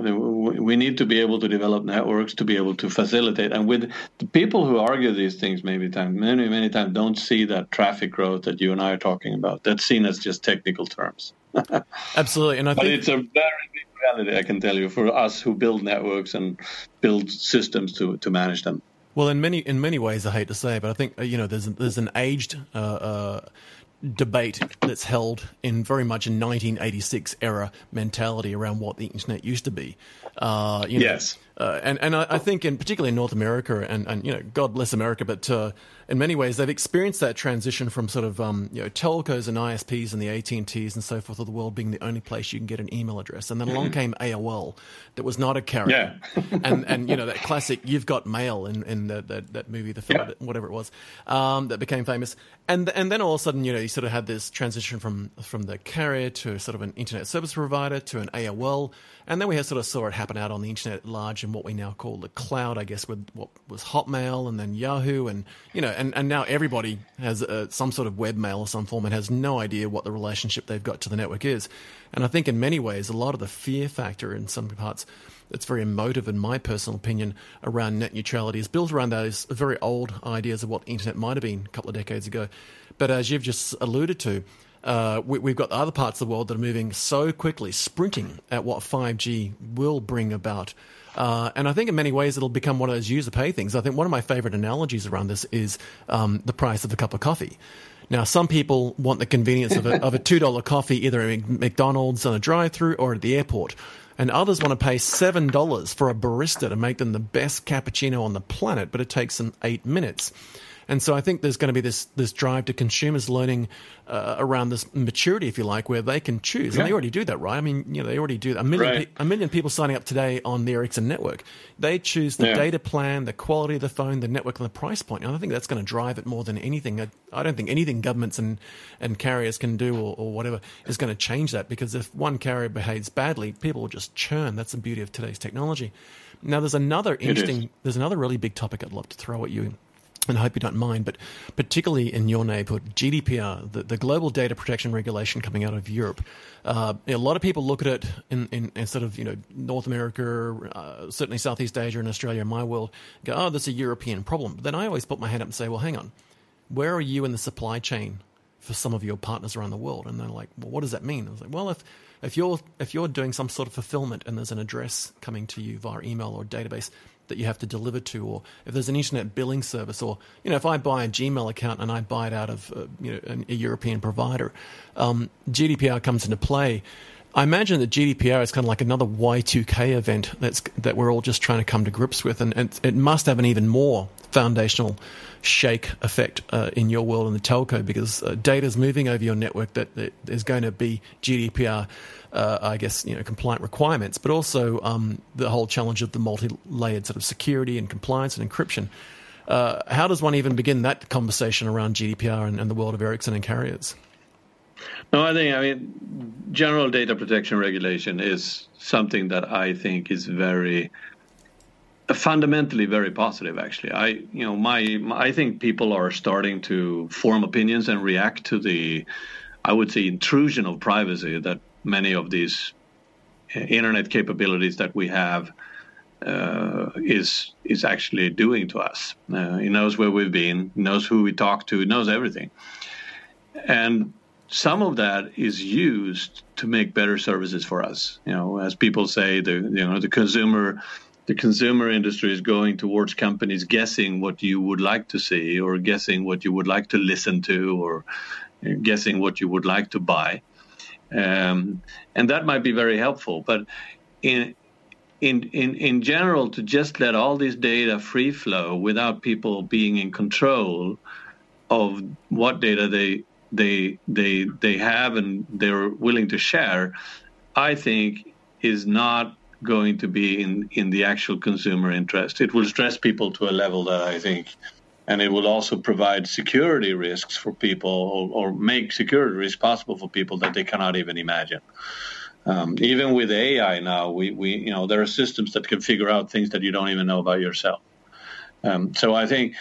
we need to be able to develop networks to be able to facilitate. And with the people who argue these things, maybe time many many times don't see that traffic growth that you and I are talking about. That's seen as just technical terms. Absolutely, and I but think it's a very big reality, I can tell you, for us who build networks and build systems to, to manage them. Well, in many in many ways, I hate to say, but I think uh, you know there's there's an aged uh, uh, debate that's held in very much a 1986 era mentality around what the internet used to be. Uh, you know, yes. Uh, and and I, I, think in particularly in North America and, and you know God bless America, but uh, in many ways they've experienced that transition from sort of um, you know telcos and ISPs and the AT and Ts and so forth of the world being the only place you can get an email address, and then along came AOL that was not a carrier, yeah. and and you know that classic you've got mail in, in the, that that movie the film yeah. whatever it was um, that became famous, and and then all of a sudden you know you sort of had this transition from from the carrier to sort of an internet service provider to an AOL and then we sort of saw it happen out on the internet at large what we now call the cloud, I guess, with what was Hotmail and then Yahoo, and you know, and, and now everybody has uh, some sort of webmail or some form and has no idea what the relationship they've got to the network is. And I think in many ways, a lot of the fear factor in some parts it's very emotive, in my personal opinion, around net neutrality is built around those very old ideas of what the internet might have been a couple of decades ago. But as you've just alluded to, uh, we, have got the other parts of the world that are moving so quickly, sprinting at what 5G will bring about. Uh, and I think in many ways it'll become one of those user pay things. I think one of my favorite analogies around this is um, the price of a cup of coffee. Now, some people want the convenience of a, of a $2 coffee either at McDonald's on a drive through or at the airport. And others want to pay $7 for a barista to make them the best cappuccino on the planet, but it takes them eight minutes. And so I think there's going to be this this drive to consumers learning uh, around this maturity, if you like, where they can choose, yeah. and they already do that, right? I mean, you know, they already do. A million right. pe- a million people signing up today on the Ericsson network. They choose the yeah. data plan, the quality of the phone, the network, and the price point. And I think that's going to drive it more than anything. I, I don't think anything governments and and carriers can do or, or whatever is going to change that because if one carrier behaves badly, people will just churn. That's the beauty of today's technology. Now, there's another interesting, there's another really big topic I'd love to throw at you and I hope you don't mind, but particularly in your neighborhood, GDPR, the, the global data protection regulation coming out of Europe. Uh, a lot of people look at it in, in, in sort of, you know, North America, uh, certainly Southeast Asia and Australia, my world, go, oh, that's a European problem. But then I always put my hand up and say, well, hang on, where are you in the supply chain for some of your partners around the world? And they're like, well, what does that mean? I was like, well, if, if you're, if you're doing some sort of fulfillment and there's an address coming to you via email or database, that you have to deliver to, or if there's an internet billing service, or you know, if I buy a Gmail account and I buy it out of uh, you know a, European provider, um, GDPR comes into play. I imagine that GDPR is kind of like another Y2K event that's that we're all just trying to come to grips with, and, and it must have an even more foundational shake effect uh, in your world in the telco because uh, data is moving over your network that, that is going to be GDPR uh, I guess, you know, compliant requirements, but also um, the whole challenge of the multi-layered sort of security and compliance and encryption. Uh, how does one even begin that conversation around GDPR and, and the world of Ericsson and carriers? No, I think I mean general data protection regulation is something that I think is very fundamentally very positive. Actually, I you know my, my, I think people are starting to form opinions and react to the I would say intrusion of privacy that many of these uh, internet capabilities that we have uh, is is actually doing to us. Uh, he knows where we've been, knows who we talk to, knows everything, and some of that is used to make better services for us. You know, as people say, the you know the consumer. The consumer industry is going towards companies guessing what you would like to see, or guessing what you would like to listen to, or guessing what you would like to buy um, and that might be very helpful. But in in, in, in general, to just let all this data free flow without people being in control of what data they they they they have and they're willing to share, I think is not going to be in in the actual consumer interest. It will stress people to a level that I think and it will also provide security risks for people or, or, make security risks possible for people that they cannot even imagine. Um, even with AI now, we, we you know there are systems that can figure out things that you don't even know about yourself. Um, so I think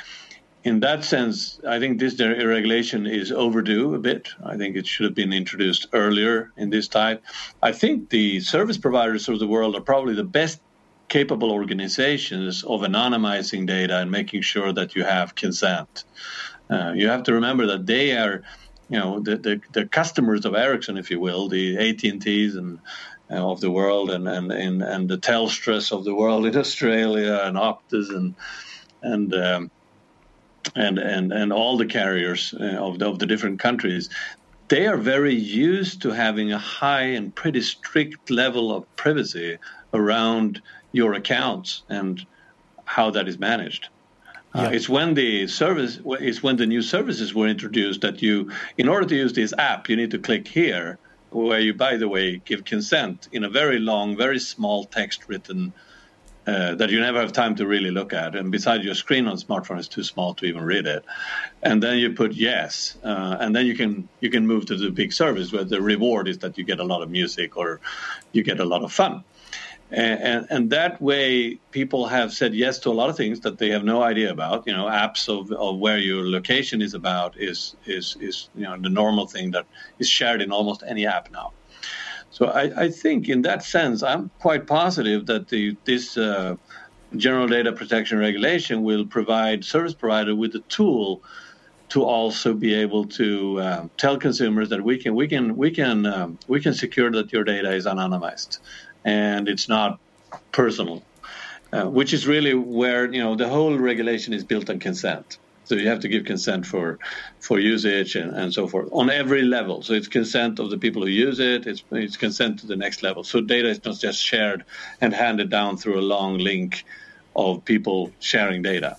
in that sense, I think this regulation is overdue a bit. I think it should have been introduced earlier in this time. I think the service providers of the world are probably the best capable organizations of anonymizing data and making sure that you have consent. Uh, you have to remember that they are, you know, the, the, the, customers of Ericsson, if you will, the AT&Ts and uh, of the world and and and, and the Telstras of the world in Australia and Optus and and um, and and and all the carriers uh, of the, of the different countries they are very used to having a high and pretty strict level of privacy around your accounts and how that is managed. Uh, yeah. Uh, it's when the service it's when the new services were introduced that you, in order to use this app, you need to click here, where you, by the way, give consent in a very long, very small text written uh, that you never have time to really look at. And besides, your screen on smartphone is too small to even read it. And then you put yes, uh, and then you can you can move to the big service where the reward is that you get a lot of music or you get a lot of fun. And, and, that way, people have said yes to a lot of things that they have no idea about. You know, apps of, of where your location is about is is is you know the normal thing that is shared in almost any app now. So I, I think in that sense, I'm quite positive that the, this uh, general data protection regulation will provide service provider with a tool to also be able to uh, tell consumers that we can we can we can um, we can secure that your data is anonymized and it's not personal, uh, which is really where you know the whole regulation is built on consent. So you have to give consent for for usage and, and so forth on every level. So it's consent of the people who use it. It's it's consent to the next level. So data is not just shared and handed down through a long link of people sharing data.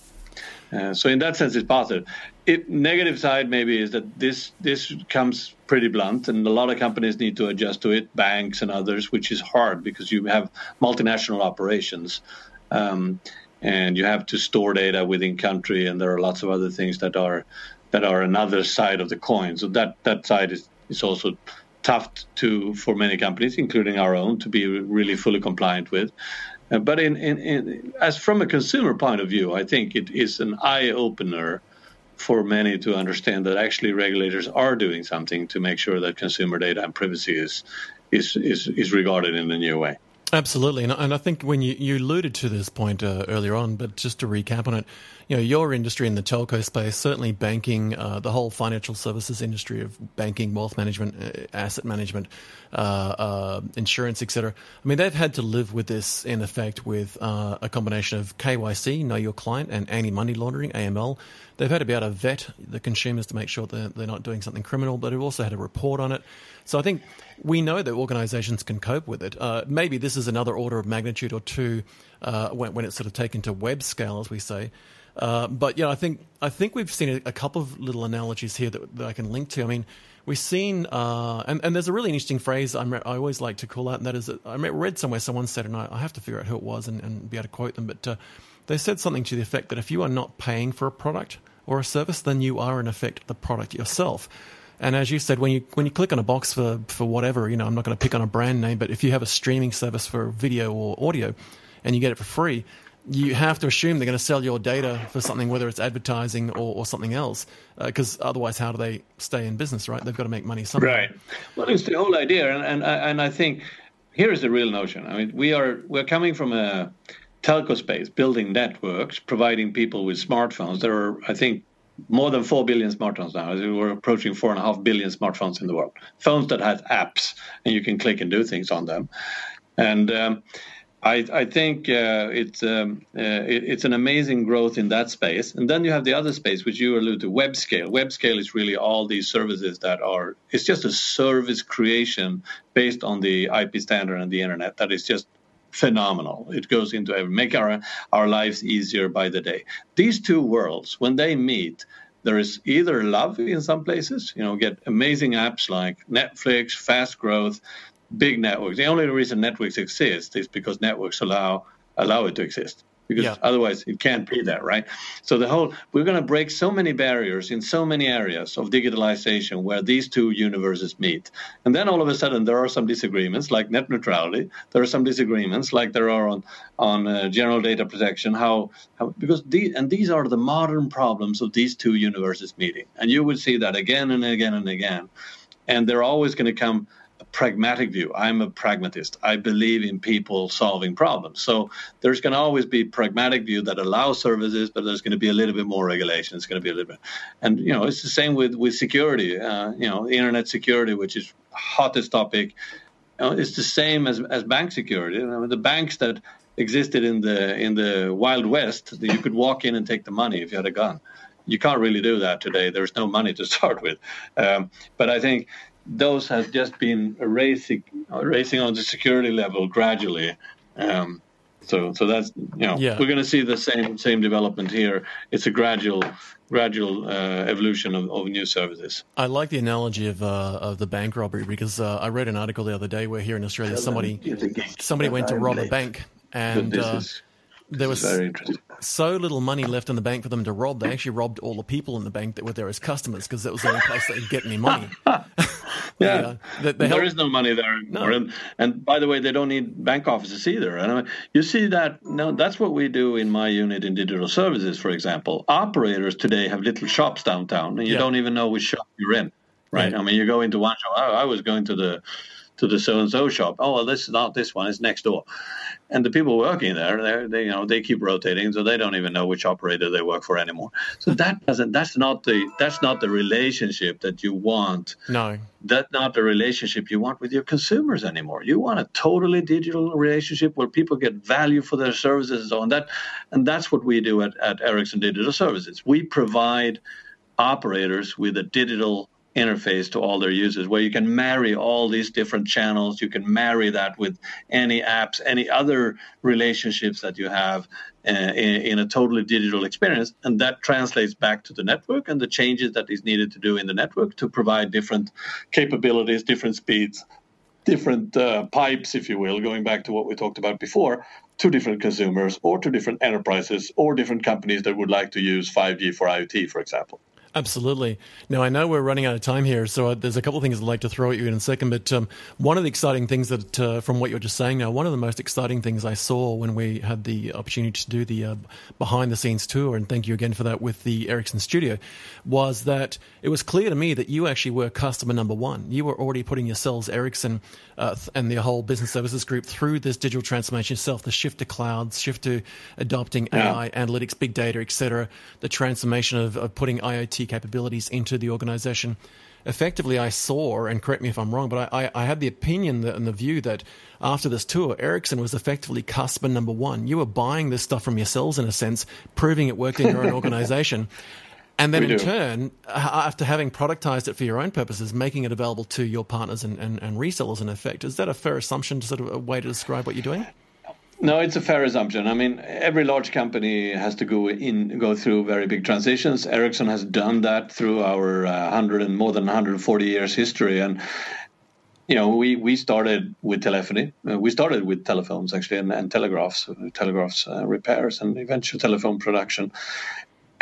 Uh, so in that sense, it's positive. It, negative side maybe is that this this comes pretty blunt, and a lot of companies need to adjust to it, banks and others, which is hard because you have multinational operations. Um, and you have to store data within country, and there are lots of other things that are that are another side of the coin. So that that side is is also tough to for many companies, including our own, to be really fully compliant with. Uh, but in, in, in, as from a consumer point of view, I think it is an eye opener for many to understand that actually regulators are doing something to make sure that consumer data and privacy is is is, is regarded in a new way. Absolutely, and, I think when you, you alluded to this point uh, earlier on, but just to recap on it, you know, your industry in the telco space, certainly banking, uh, the whole financial services industry of banking, wealth management, uh, asset management, uh, uh insurance, etc. I mean, they've had to live with this in effect with uh, a combination of KYC, know your client, and anti-money laundering (AML). They've had to be able to vet the consumers to make sure that they're not doing something criminal, but they've also had a report on it. So I think we know that organisations can cope with it. Uh, maybe this is another order of magnitude or two uh, when, when, it's sort of taken to web scale, as we say. Uh, but yeah, I think I think we've seen a, a couple of little analogies here that, that, I can link to. I mean, we've seen, uh, and, and, there's a really interesting phrase i I always like to call out, and that is that I read somewhere someone said, and I, I have to figure out who it was and, and be able to quote them, but uh, they said something to the effect that if you are not paying for a product or a service, then you are in effect the product yourself. And as you said, when you when you click on a box for for whatever, you know, I'm not going to pick on a brand name, but if you have a streaming service for video or audio, and you get it for free, you have to assume they're going to sell your data for something, whether it's advertising or, or something else, because uh, otherwise, how do they stay in business? Right? They've got to make money somehow. Right. Well, it's the whole idea, and and, and I think here is the real notion. I mean, we are we're coming from a telco space, building networks, providing people with smartphones. There are, I think, more than 4 billion smartphones now. We're approaching 4.5 billion smartphones in the world. Phones that have apps and you can click and do things on them. And um, I, I, think uh, it's, um, uh, it, it's an amazing growth in that space. And then you have the other space, which you allude to, web scale. Web scale is really all these services that are, it's just a service creation based on the IP standard and the internet that is just phenomenal. It goes into every, make our our lives easier by the day. These two worlds, when they meet, there is either love in some places, you know, get amazing apps like Netflix, fast growth, big networks. The only reason networks exist is because networks allow allow it to exist because yeah. otherwise it can't be there, right? So the whole we're going to break so many barriers in so many areas of digitalization where these two universes meet, and then all of a sudden there are some disagreements like net neutrality. There are some disagreements like there are on on uh, general data protection. How, how because these and these are the modern problems of these two universes meeting, and you would see that again and again and again, and they're always going to come pragmatic view. I'm a pragmatist. I believe in people solving problems. So there's going to always be pragmatic view that allows services, but there's going to be a little bit more regulation. It's going to be a little bit, and you know, it's the same with with security. Uh, you know, internet security, which is hottest topic. know, it's the same as, as bank security. You know, the banks that existed in the in the Wild West, you could walk in and take the money if you had a gun. You can't really do that today. There's no money to start with. Um, but I think those have just been raising raising on the security level gradually. Um, so so that's you know yeah. we're going to see the same same development here. It's a gradual gradual uh, evolution of, of, new services. I like the analogy of uh, of the bank robbery because uh, I read an article the other day where here in Australia somebody somebody went to rob a bank and uh, there was so little money left in the bank for them to rob. They actually robbed all the people in the bank that were there as customers because that was the only place they could get any money. yeah, they, they there is no money there anymore. No. And, and by the way, they don't need bank offices either. And I mean, you see that no, that's what we do in my unit in digital services, for example. Operators today have little shops downtown, and you yeah. don't even know which shop you're in. Right? I mean, you go into one shop. I, I was going to the to the so and so shop. Oh, well, this is not this one; it's next door. And the people working there, they you know they keep rotating, so they don't even know which operator they work for anymore. So hmm. that doesn't that's not the that's not the relationship that you want. No, that's not the relationship you want with your consumers anymore. You want a totally digital relationship where people get value for their services and so on. That and that's what we do at, at Ericsson Digital Services. We provide operators with a digital interface to all their users where you can marry all these different channels. You can marry that with any apps any other relationships that you have uh, in, in, a totally digital experience. And that translates back to the network and the changes that is needed to do in the network to provide different capabilities different speeds different uh, pipes if you will going back to what we talked about before to different consumers or to different enterprises or different companies that would like to use 5g for iot for example Absolutely. Now, I know we're running out of time here, so there's a couple of things I'd like to throw at you in a second. But um, one of the exciting things that, uh, from what you're just saying now, one of the most exciting things I saw when we had the opportunity to do the uh, behind the scenes tour, and thank you again for that with the Ericsson studio, was that it was clear to me that you actually were customer number one. You were already putting yourselves, Ericsson, uh, and the whole business services group through this digital transformation itself, the shift to clouds, shift to adopting yeah. AI, analytics, big data, etc., the transformation of, of putting IoT capabilities into the organization. Effectively, I saw, and correct me if I'm wrong, but I, I, I had the opinion that, and the view that after this tour, Ericsson was effectively customer number one. You were buying this stuff from yourselves in a sense, proving it worked in your own organization. And then we in do. turn, after having productized it for your own purposes, making it available to your partners and, and, and resellers in effect. Is that a fair assumption, sort of a way to describe what you're doing? No, it's a fair assumption. I mean, every large company has to go in, go through very big transitions. Ericsson has done that through our uh, hundred and more than 140 years history, and you know, we we started with telephony. Uh, we started with telephones actually, and, and telegraphs, telegraphs uh, repairs, and eventual telephone production.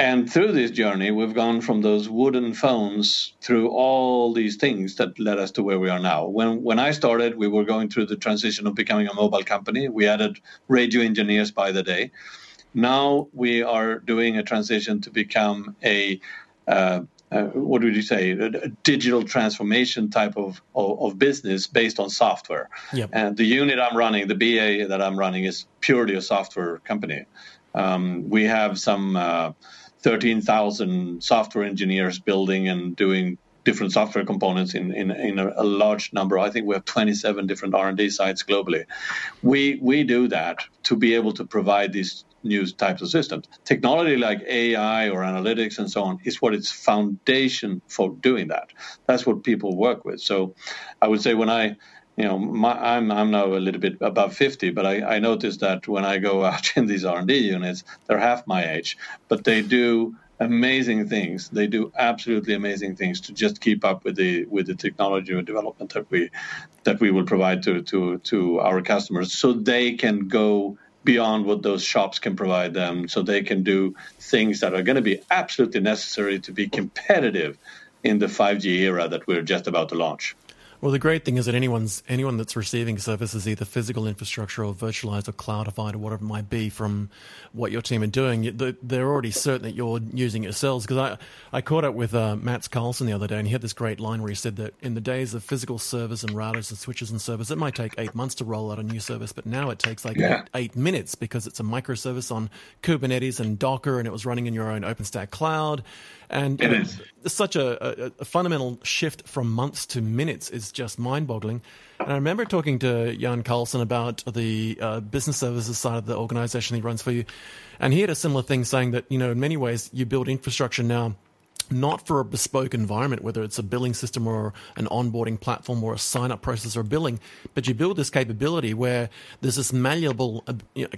And through this journey, we've gone from those wooden phones through all these things that led us to where we are now. When when I started, we were going through the transition of becoming a mobile company. We added radio engineers by the day. Now we are doing a transition to become a uh, uh, what would you say a, a digital transformation type of, of, of business based on software. Yep. And the unit I'm running, the BA that I'm running, is purely a software company. Um, we have some. Uh, 13,000 software engineers building and doing different software components in, in, in a, a, large number. I think we have 27 different R&D sites globally. We, we do that to be able to provide these new types of systems. Technology like AI or analytics and so on is what its foundation for doing that. That's what people work with. So I would say when I you know, my, I'm I'm now a little bit above 50, but I, I noticed that when I go out in these R&D units, they're half my age, but they do amazing things. They do absolutely amazing things to just keep up with the with the technology and development that we that we will provide to to to our customers, so they can go beyond what those shops can provide them, so they can do things that are going to be absolutely necessary to be competitive in the 5G era that we're just about to launch. Well, the great thing is that anyone's anyone that's receiving services, either physical infrastructure or virtualized or cloudified or whatever it might be, from what your team are doing, they're already certain that you're using it yourselves. Because I, I caught up with uh, Mats Carlson the other day, and he had this great line where he said that in the days of physical servers and routers and switches and servers, it might take eight months to roll out a new service, but now it takes like yeah. eight, eight minutes because it's a microservice on Kubernetes and Docker, and it was running in your own OpenStack cloud. And it is. such a, a, a, fundamental shift from months to minutes is just mind boggling. And I remember talking to Jan Carlson about the uh, business services side of the organization he runs for you. And he had a similar thing saying that, you know, in many ways, you build infrastructure now not for a bespoke environment, whether it's a billing system or an onboarding platform or a sign up process or billing, but you build this capability where there's this malleable uh,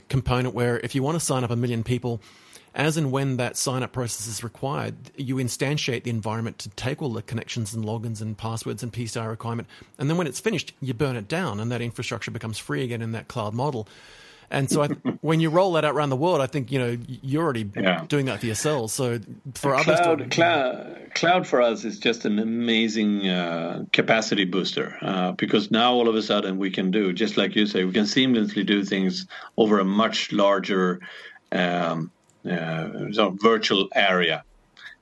component where if you want to sign up a million people, as and when that sign up process is required, you instantiate the environment to take all the connections and logins and passwords and PCI requirement. And then when it's finished, you burn it down and that infrastructure becomes free again in that cloud model. And so I, when you roll that out around the world, I think you know you're already yeah. doing that for yourselves. So for others, cloud, to, cloud, cloud for us is just an amazing uh, capacity booster uh, because now all of a sudden we can do just like you say, we can seamlessly do things over a much larger um, sort of virtual area.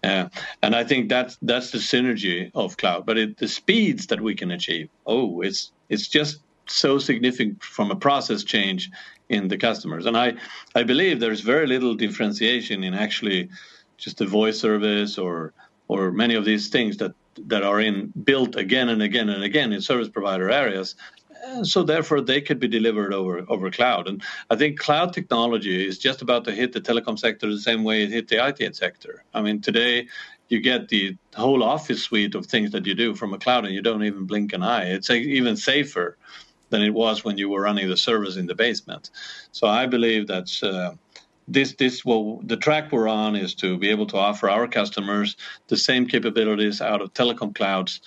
Uh, and I think that's that's the synergy of cloud. But it, the speeds that we can achieve, oh, it's it's just so significant from a process change in the customers. And I, I believe there's very little differentiation in actually just a voice service or or many of these things that that are in built again and again and again in service provider areas. And so therefore they could be delivered over over cloud. And I think cloud technology is just about to hit the telecom sector the same way it hit the IT sector. I mean today you get the whole office suite of things that you do from a cloud and you don't even blink an eye. It's even safer than it was when you were running the servers in the basement. So I believe that's uh, this this well the track we're on is to be able to offer our customers the same capabilities out of telecom clouds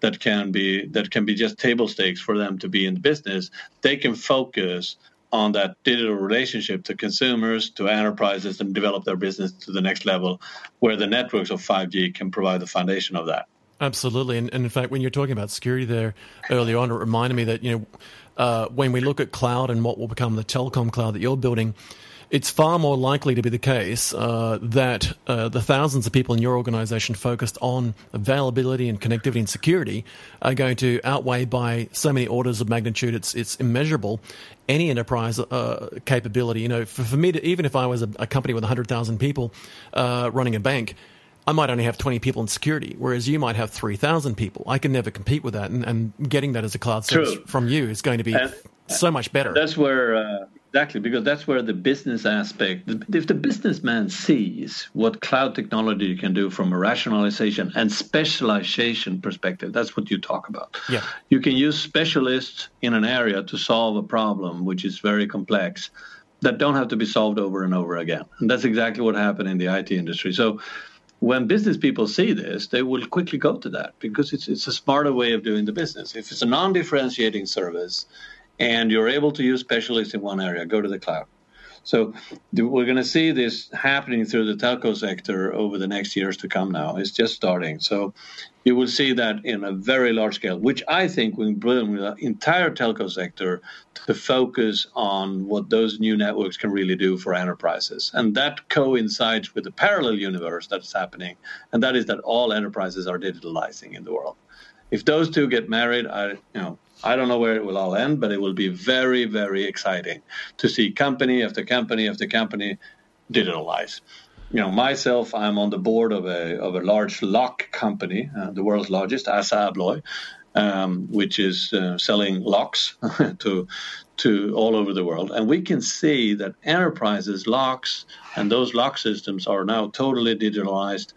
that can be that can be just table stakes for them to be in the business. They can focus on that digital relationship to consumers, to enterprises, and develop their business to the next level, where the networks of 5G can provide the foundation of that. Absolutely, and, and in fact, when you're talking about security there earlier on, it reminded me that you know uh, when we look at cloud and what will become the telecom cloud that you're building, it's far more likely to be the case uh, that uh, the thousands of people in your organization focused on availability and connectivity and security are going to outweigh by so many orders of magnitude. It's it's immeasurable. Any enterprise uh, capability, you know, for, for, me to even if I was a, a company with hundred thousand people uh, running a bank I might only have 20 people in security, whereas you might have 3,000 people. I can never compete with that. And, and getting that as a cloud service True. from you is going to be and, so much better. That's where, uh, exactly, because that's where the business aspect, if the businessman sees what cloud technology can do from a rationalization and specialization perspective, that's what you talk about. Yeah. You can use specialists in an area to solve a problem which is very complex that don't have to be solved over and over again. And that's exactly what happened in the IT industry. So when business people see this, they will quickly go to that because it's it's a smarter way of doing the business. If it's a non-differentiating service, and you're able to use specialists in one area, go to the cloud. So we're going to see this happening through the telco sector over the next years to come. Now it's just starting. So you will see that in a very large scale, which I think will bring the entire telco sector to focus on what those new networks can really do for enterprises. And that coincides with the parallel universe that's happening, and that is that all enterprises are digitalizing in the world. If those two get married, I you know I don't know where it will all end, but it will be very, very exciting to see company after company after company digitalize you know, myself, I'm on the board of a of a large lock company, uh, the world's largest, ASSA ABLOY, um, which is uh, selling locks to to all over the world, and we can see that enterprises locks and those lock systems are now totally digitalized.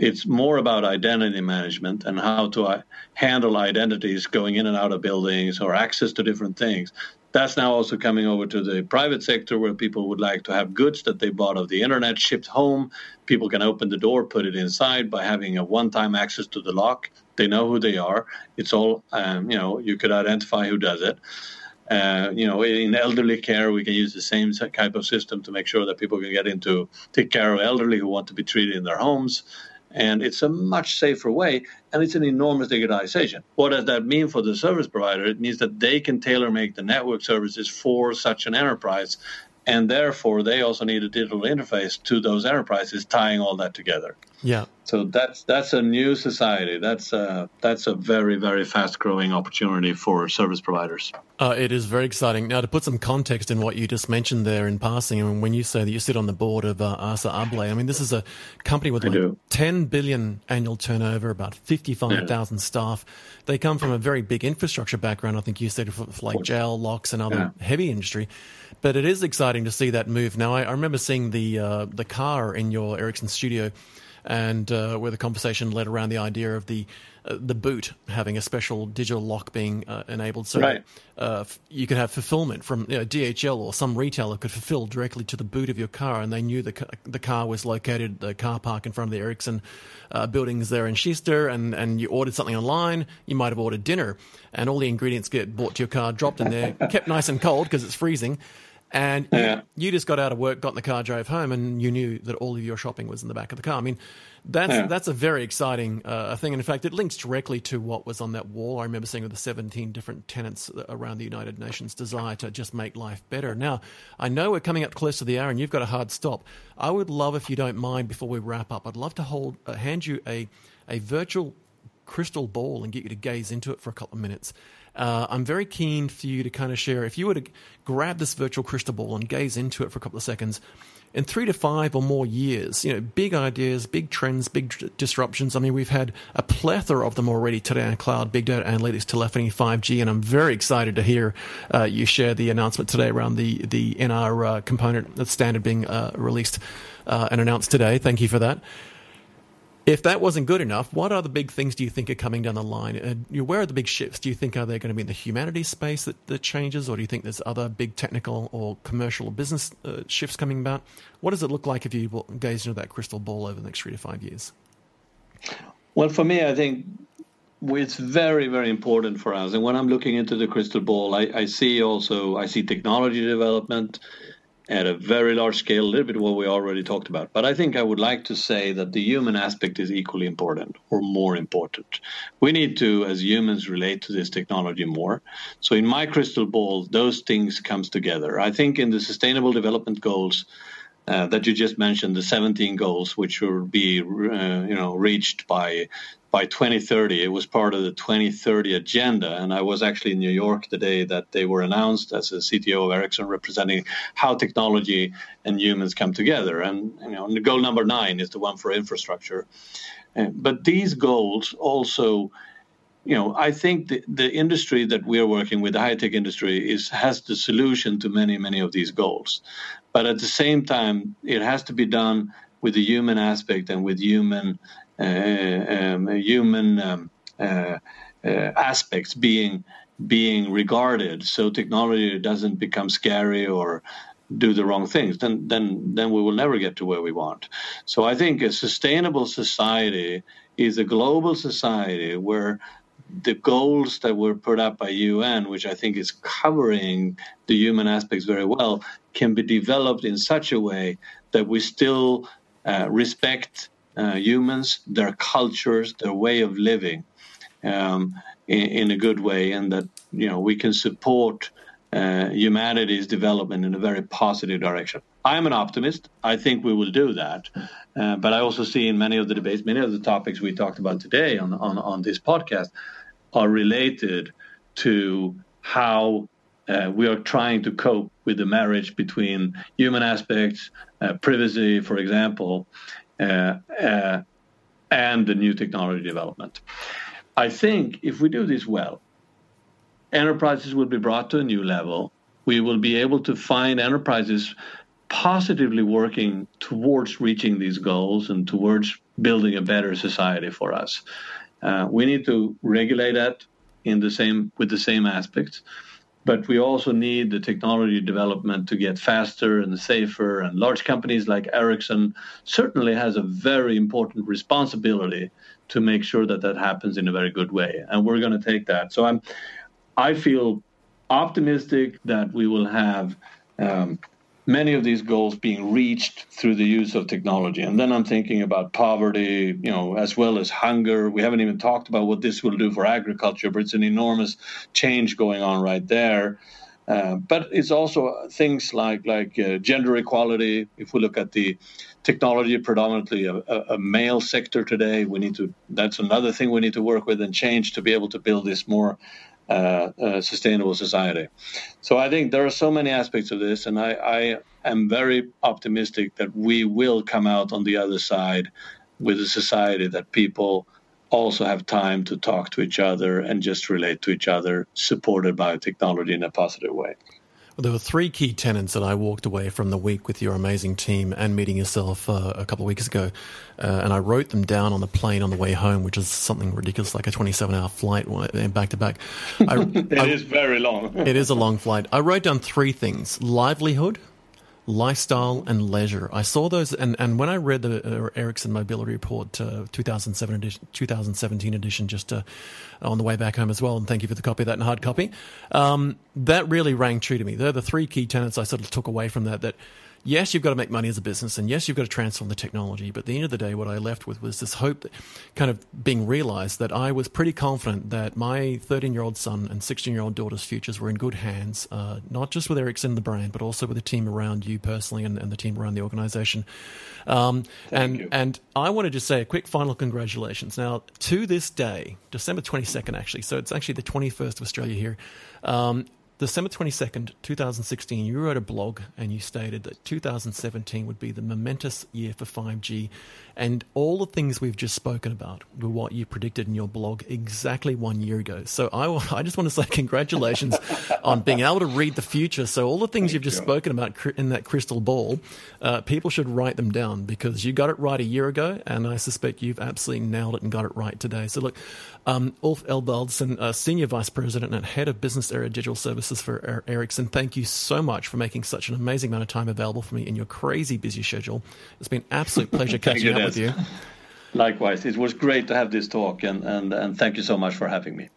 It's more about identity management and how to uh, handle identities going in and out of buildings or access to different things that's now also coming over to the private sector where people would like to have goods that they bought of the internet shipped home. People can open the door, put it inside by having a one time access to the lock. They know who they are. It's all, um, you know, you could identify who does it. Uh, you know, in elderly care, we can use the same type of system to make sure that people can get into take care of elderly who want to be treated in their homes and it's a much safer way and it's an enormous digitization. What does that mean for the service provider? It means that they can tailor make the network services for such an enterprise and therefore they also need a digital interface to those enterprises tying all that together. Yeah So that's that's a new society. That's a that's a very very fast growing opportunity for service providers. Uh, it is very exciting. Now, to put some context in what you just mentioned there in passing, I mean, when you say that you sit on the board of uh, Assa Abloy, I mean, this is a company with like 10 billion annual turnover, about 55,000 yeah. staff. They come from a very big infrastructure background. I think you said for, for like jail locks, and other yeah. heavy industry. But it is exciting to see that move. Now, I, I remember seeing the uh, the car in your Ericsson studio and uh, where the conversation led around the idea of the uh, the boot having a special digital lock being uh, enabled, so right. uh, you could have fulfillment from you know, DHL or some retailer could fulfill directly to the boot of your car, and they knew the the car was located the car park in front of the Ericsson uh, buildings there in Kista, and and you ordered something online, you might have ordered dinner, and all the ingredients get brought to your car, dropped in there, kept nice and cold because it's freezing and yeah. you, you, just got out of work, got in the car, drove home, and you knew that all of your shopping was in the back of the car. I mean, that's yeah. that's a very exciting uh, thing, and in fact, it links directly to what was on that wall. I remember seeing with the seventeen different tenants around the United Nations' desire to just make life better. Now, I know we're coming up close to the hour, and you've got a hard stop. I would love, if you don't mind, before we wrap up, I'd love to hold uh, hand you a a virtual crystal ball and get you to gaze into it for a couple of minutes. Uh, I'm very keen for you to kind of share. If you were to grab this virtual crystal ball and gaze into it for a couple of seconds, in three to five or more years, you know, big ideas, big trends, big disruptions. I mean, we've had a plethora of them already today on cloud, big data analytics, telephony, 5G, and I'm very excited to hear uh, you share the announcement today around the the NR uh, component, the standard being uh, released uh, and announced today. Thank you for that. If that wasn't good enough, what other big things do you think are coming down the line? Uh, where are the big shifts? Do you think are they going to be in the humanities space that, that changes, or do you think there's other big technical or commercial or business uh, shifts coming about? What does it look like if you gaze into that crystal ball over the next three to five years? Well, for me, I think it's very, very important for us. And when I'm looking into the crystal ball, I, I see also I see technology development at a very large scale, a little bit what we already talked about. But I think I would like to say that the human aspect is equally important or more important. We need to, as humans, relate to this technology more. So in my crystal ball, those things comes together. I think in the Sustainable Development Goals. Uh, that you just mentioned, the 17 goals, which will be, uh, you know, reached by by 2030. It was part of the 2030 agenda. And I was actually in New York the day that they were announced as a CTO of Ericsson, representing how technology and humans come together. And, you know, goal number nine is the one for infrastructure. Uh, but these goals also, you know, I think the, the industry that we are working with, the high tech industry, is has the solution to many, many of these goals. But at the same time, it has to be done with the human aspect and with human um, human um, uh, uh, aspects being being regarded, so technology doesn't become scary or do the wrong things, then then then we will never get to where we want. So I think a sustainable society is a global society where the goals that were put up by UN, which I think is covering the human aspects very well, can be developed in such a way that we still uh, respect uh, humans, their cultures, their way of living um, in, in, a good way, and that you know we can support uh, humanity's development in a very positive direction. I'm an optimist. I think we will do that, uh, but I also see in many of the debates, many of the topics we talked about today on on, on this podcast are related to how uh, we are trying to cope with the marriage between human aspects, uh, privacy, for example, and the new technology development. I think if we do this well, enterprises will be brought to a new level. We will be able to find enterprises positively working towards reaching these goals and towards building a better society for us. Uh, we need to regulate that in the same with the same aspects but we also need the technology development to get faster and safer and large companies like ericsson certainly has a very important responsibility to make sure that that happens in a very good way and we're going to take that. So i'm i feel optimistic that we will have um, many of these goals being reached through the use of technology. And then I'm thinking about poverty, you know, as well as hunger. We haven't even talked about what this will do for agriculture, but it's an enormous change going on right there. Uh, but it's also things like like uh, gender equality. If we look at the technology, predominantly a, a, male sector today, we need to. That's another thing we need to work with and change to be able to build this more Uh, uh, sustainable society. So I think there are so many aspects of this, and I, I am very optimistic that we will come out on the other side with a society that people also have time to talk to each other and just relate to each other, supported by technology in a positive way. Well, there were three key tenets that I walked away from the week with your amazing team and meeting yourself uh, a couple of weeks ago. Uh, and I wrote them down on the plane on the way home, which is something ridiculous, like a 27 hour flight back to back. It I, is very long. it is a long flight. I wrote down three things livelihood, lifestyle and leisure. I saw those, and, and when I read the uh, Ericsson Mobility Report uh, 2007 edition, 2017 edition, just uh, on the way back home as well, and thank you for the copy of that in hard copy, um, that really rang true to me. They're the three key tenets I sort of took away from that. That yes, you've got to make money as a business, and yes, you've got to transform the technology. But at the end of the day, what I left with was this hope, that, kind of being realized that I was pretty confident that my 13 year old son and 16 year old daughter's futures were in good hands, uh, not just with Ericsson, the brand, but also with the team around you personally and, and the team around the organization. Um, and you. and I wanted to just say a quick final congratulations. Now, to this day, December 22nd, actually, so it's actually the 21st of Australia here. Um, December 22nd, 2016, you wrote a blog and you stated that 2017 would be the momentous year for 5G. And all the things we've just spoken about were what you predicted in your blog exactly one year ago. So I, I just want to say congratulations on being able to read the future. So all the things you've just you. spoken about in that crystal ball, uh, people should write them down because you got it right a year ago. And I suspect you've absolutely nailed it and got it right today. So look, um, Ulf Ewaldsson, uh, Senior Vice President and Head of Business Area Digital Services for er- Ericsson, thank you so much for making such an amazing amount of time available for me in your crazy busy schedule. It's been an absolute pleasure catching up with you. Likewise, it was great to have this talk, and, and, and thank you so much for having me.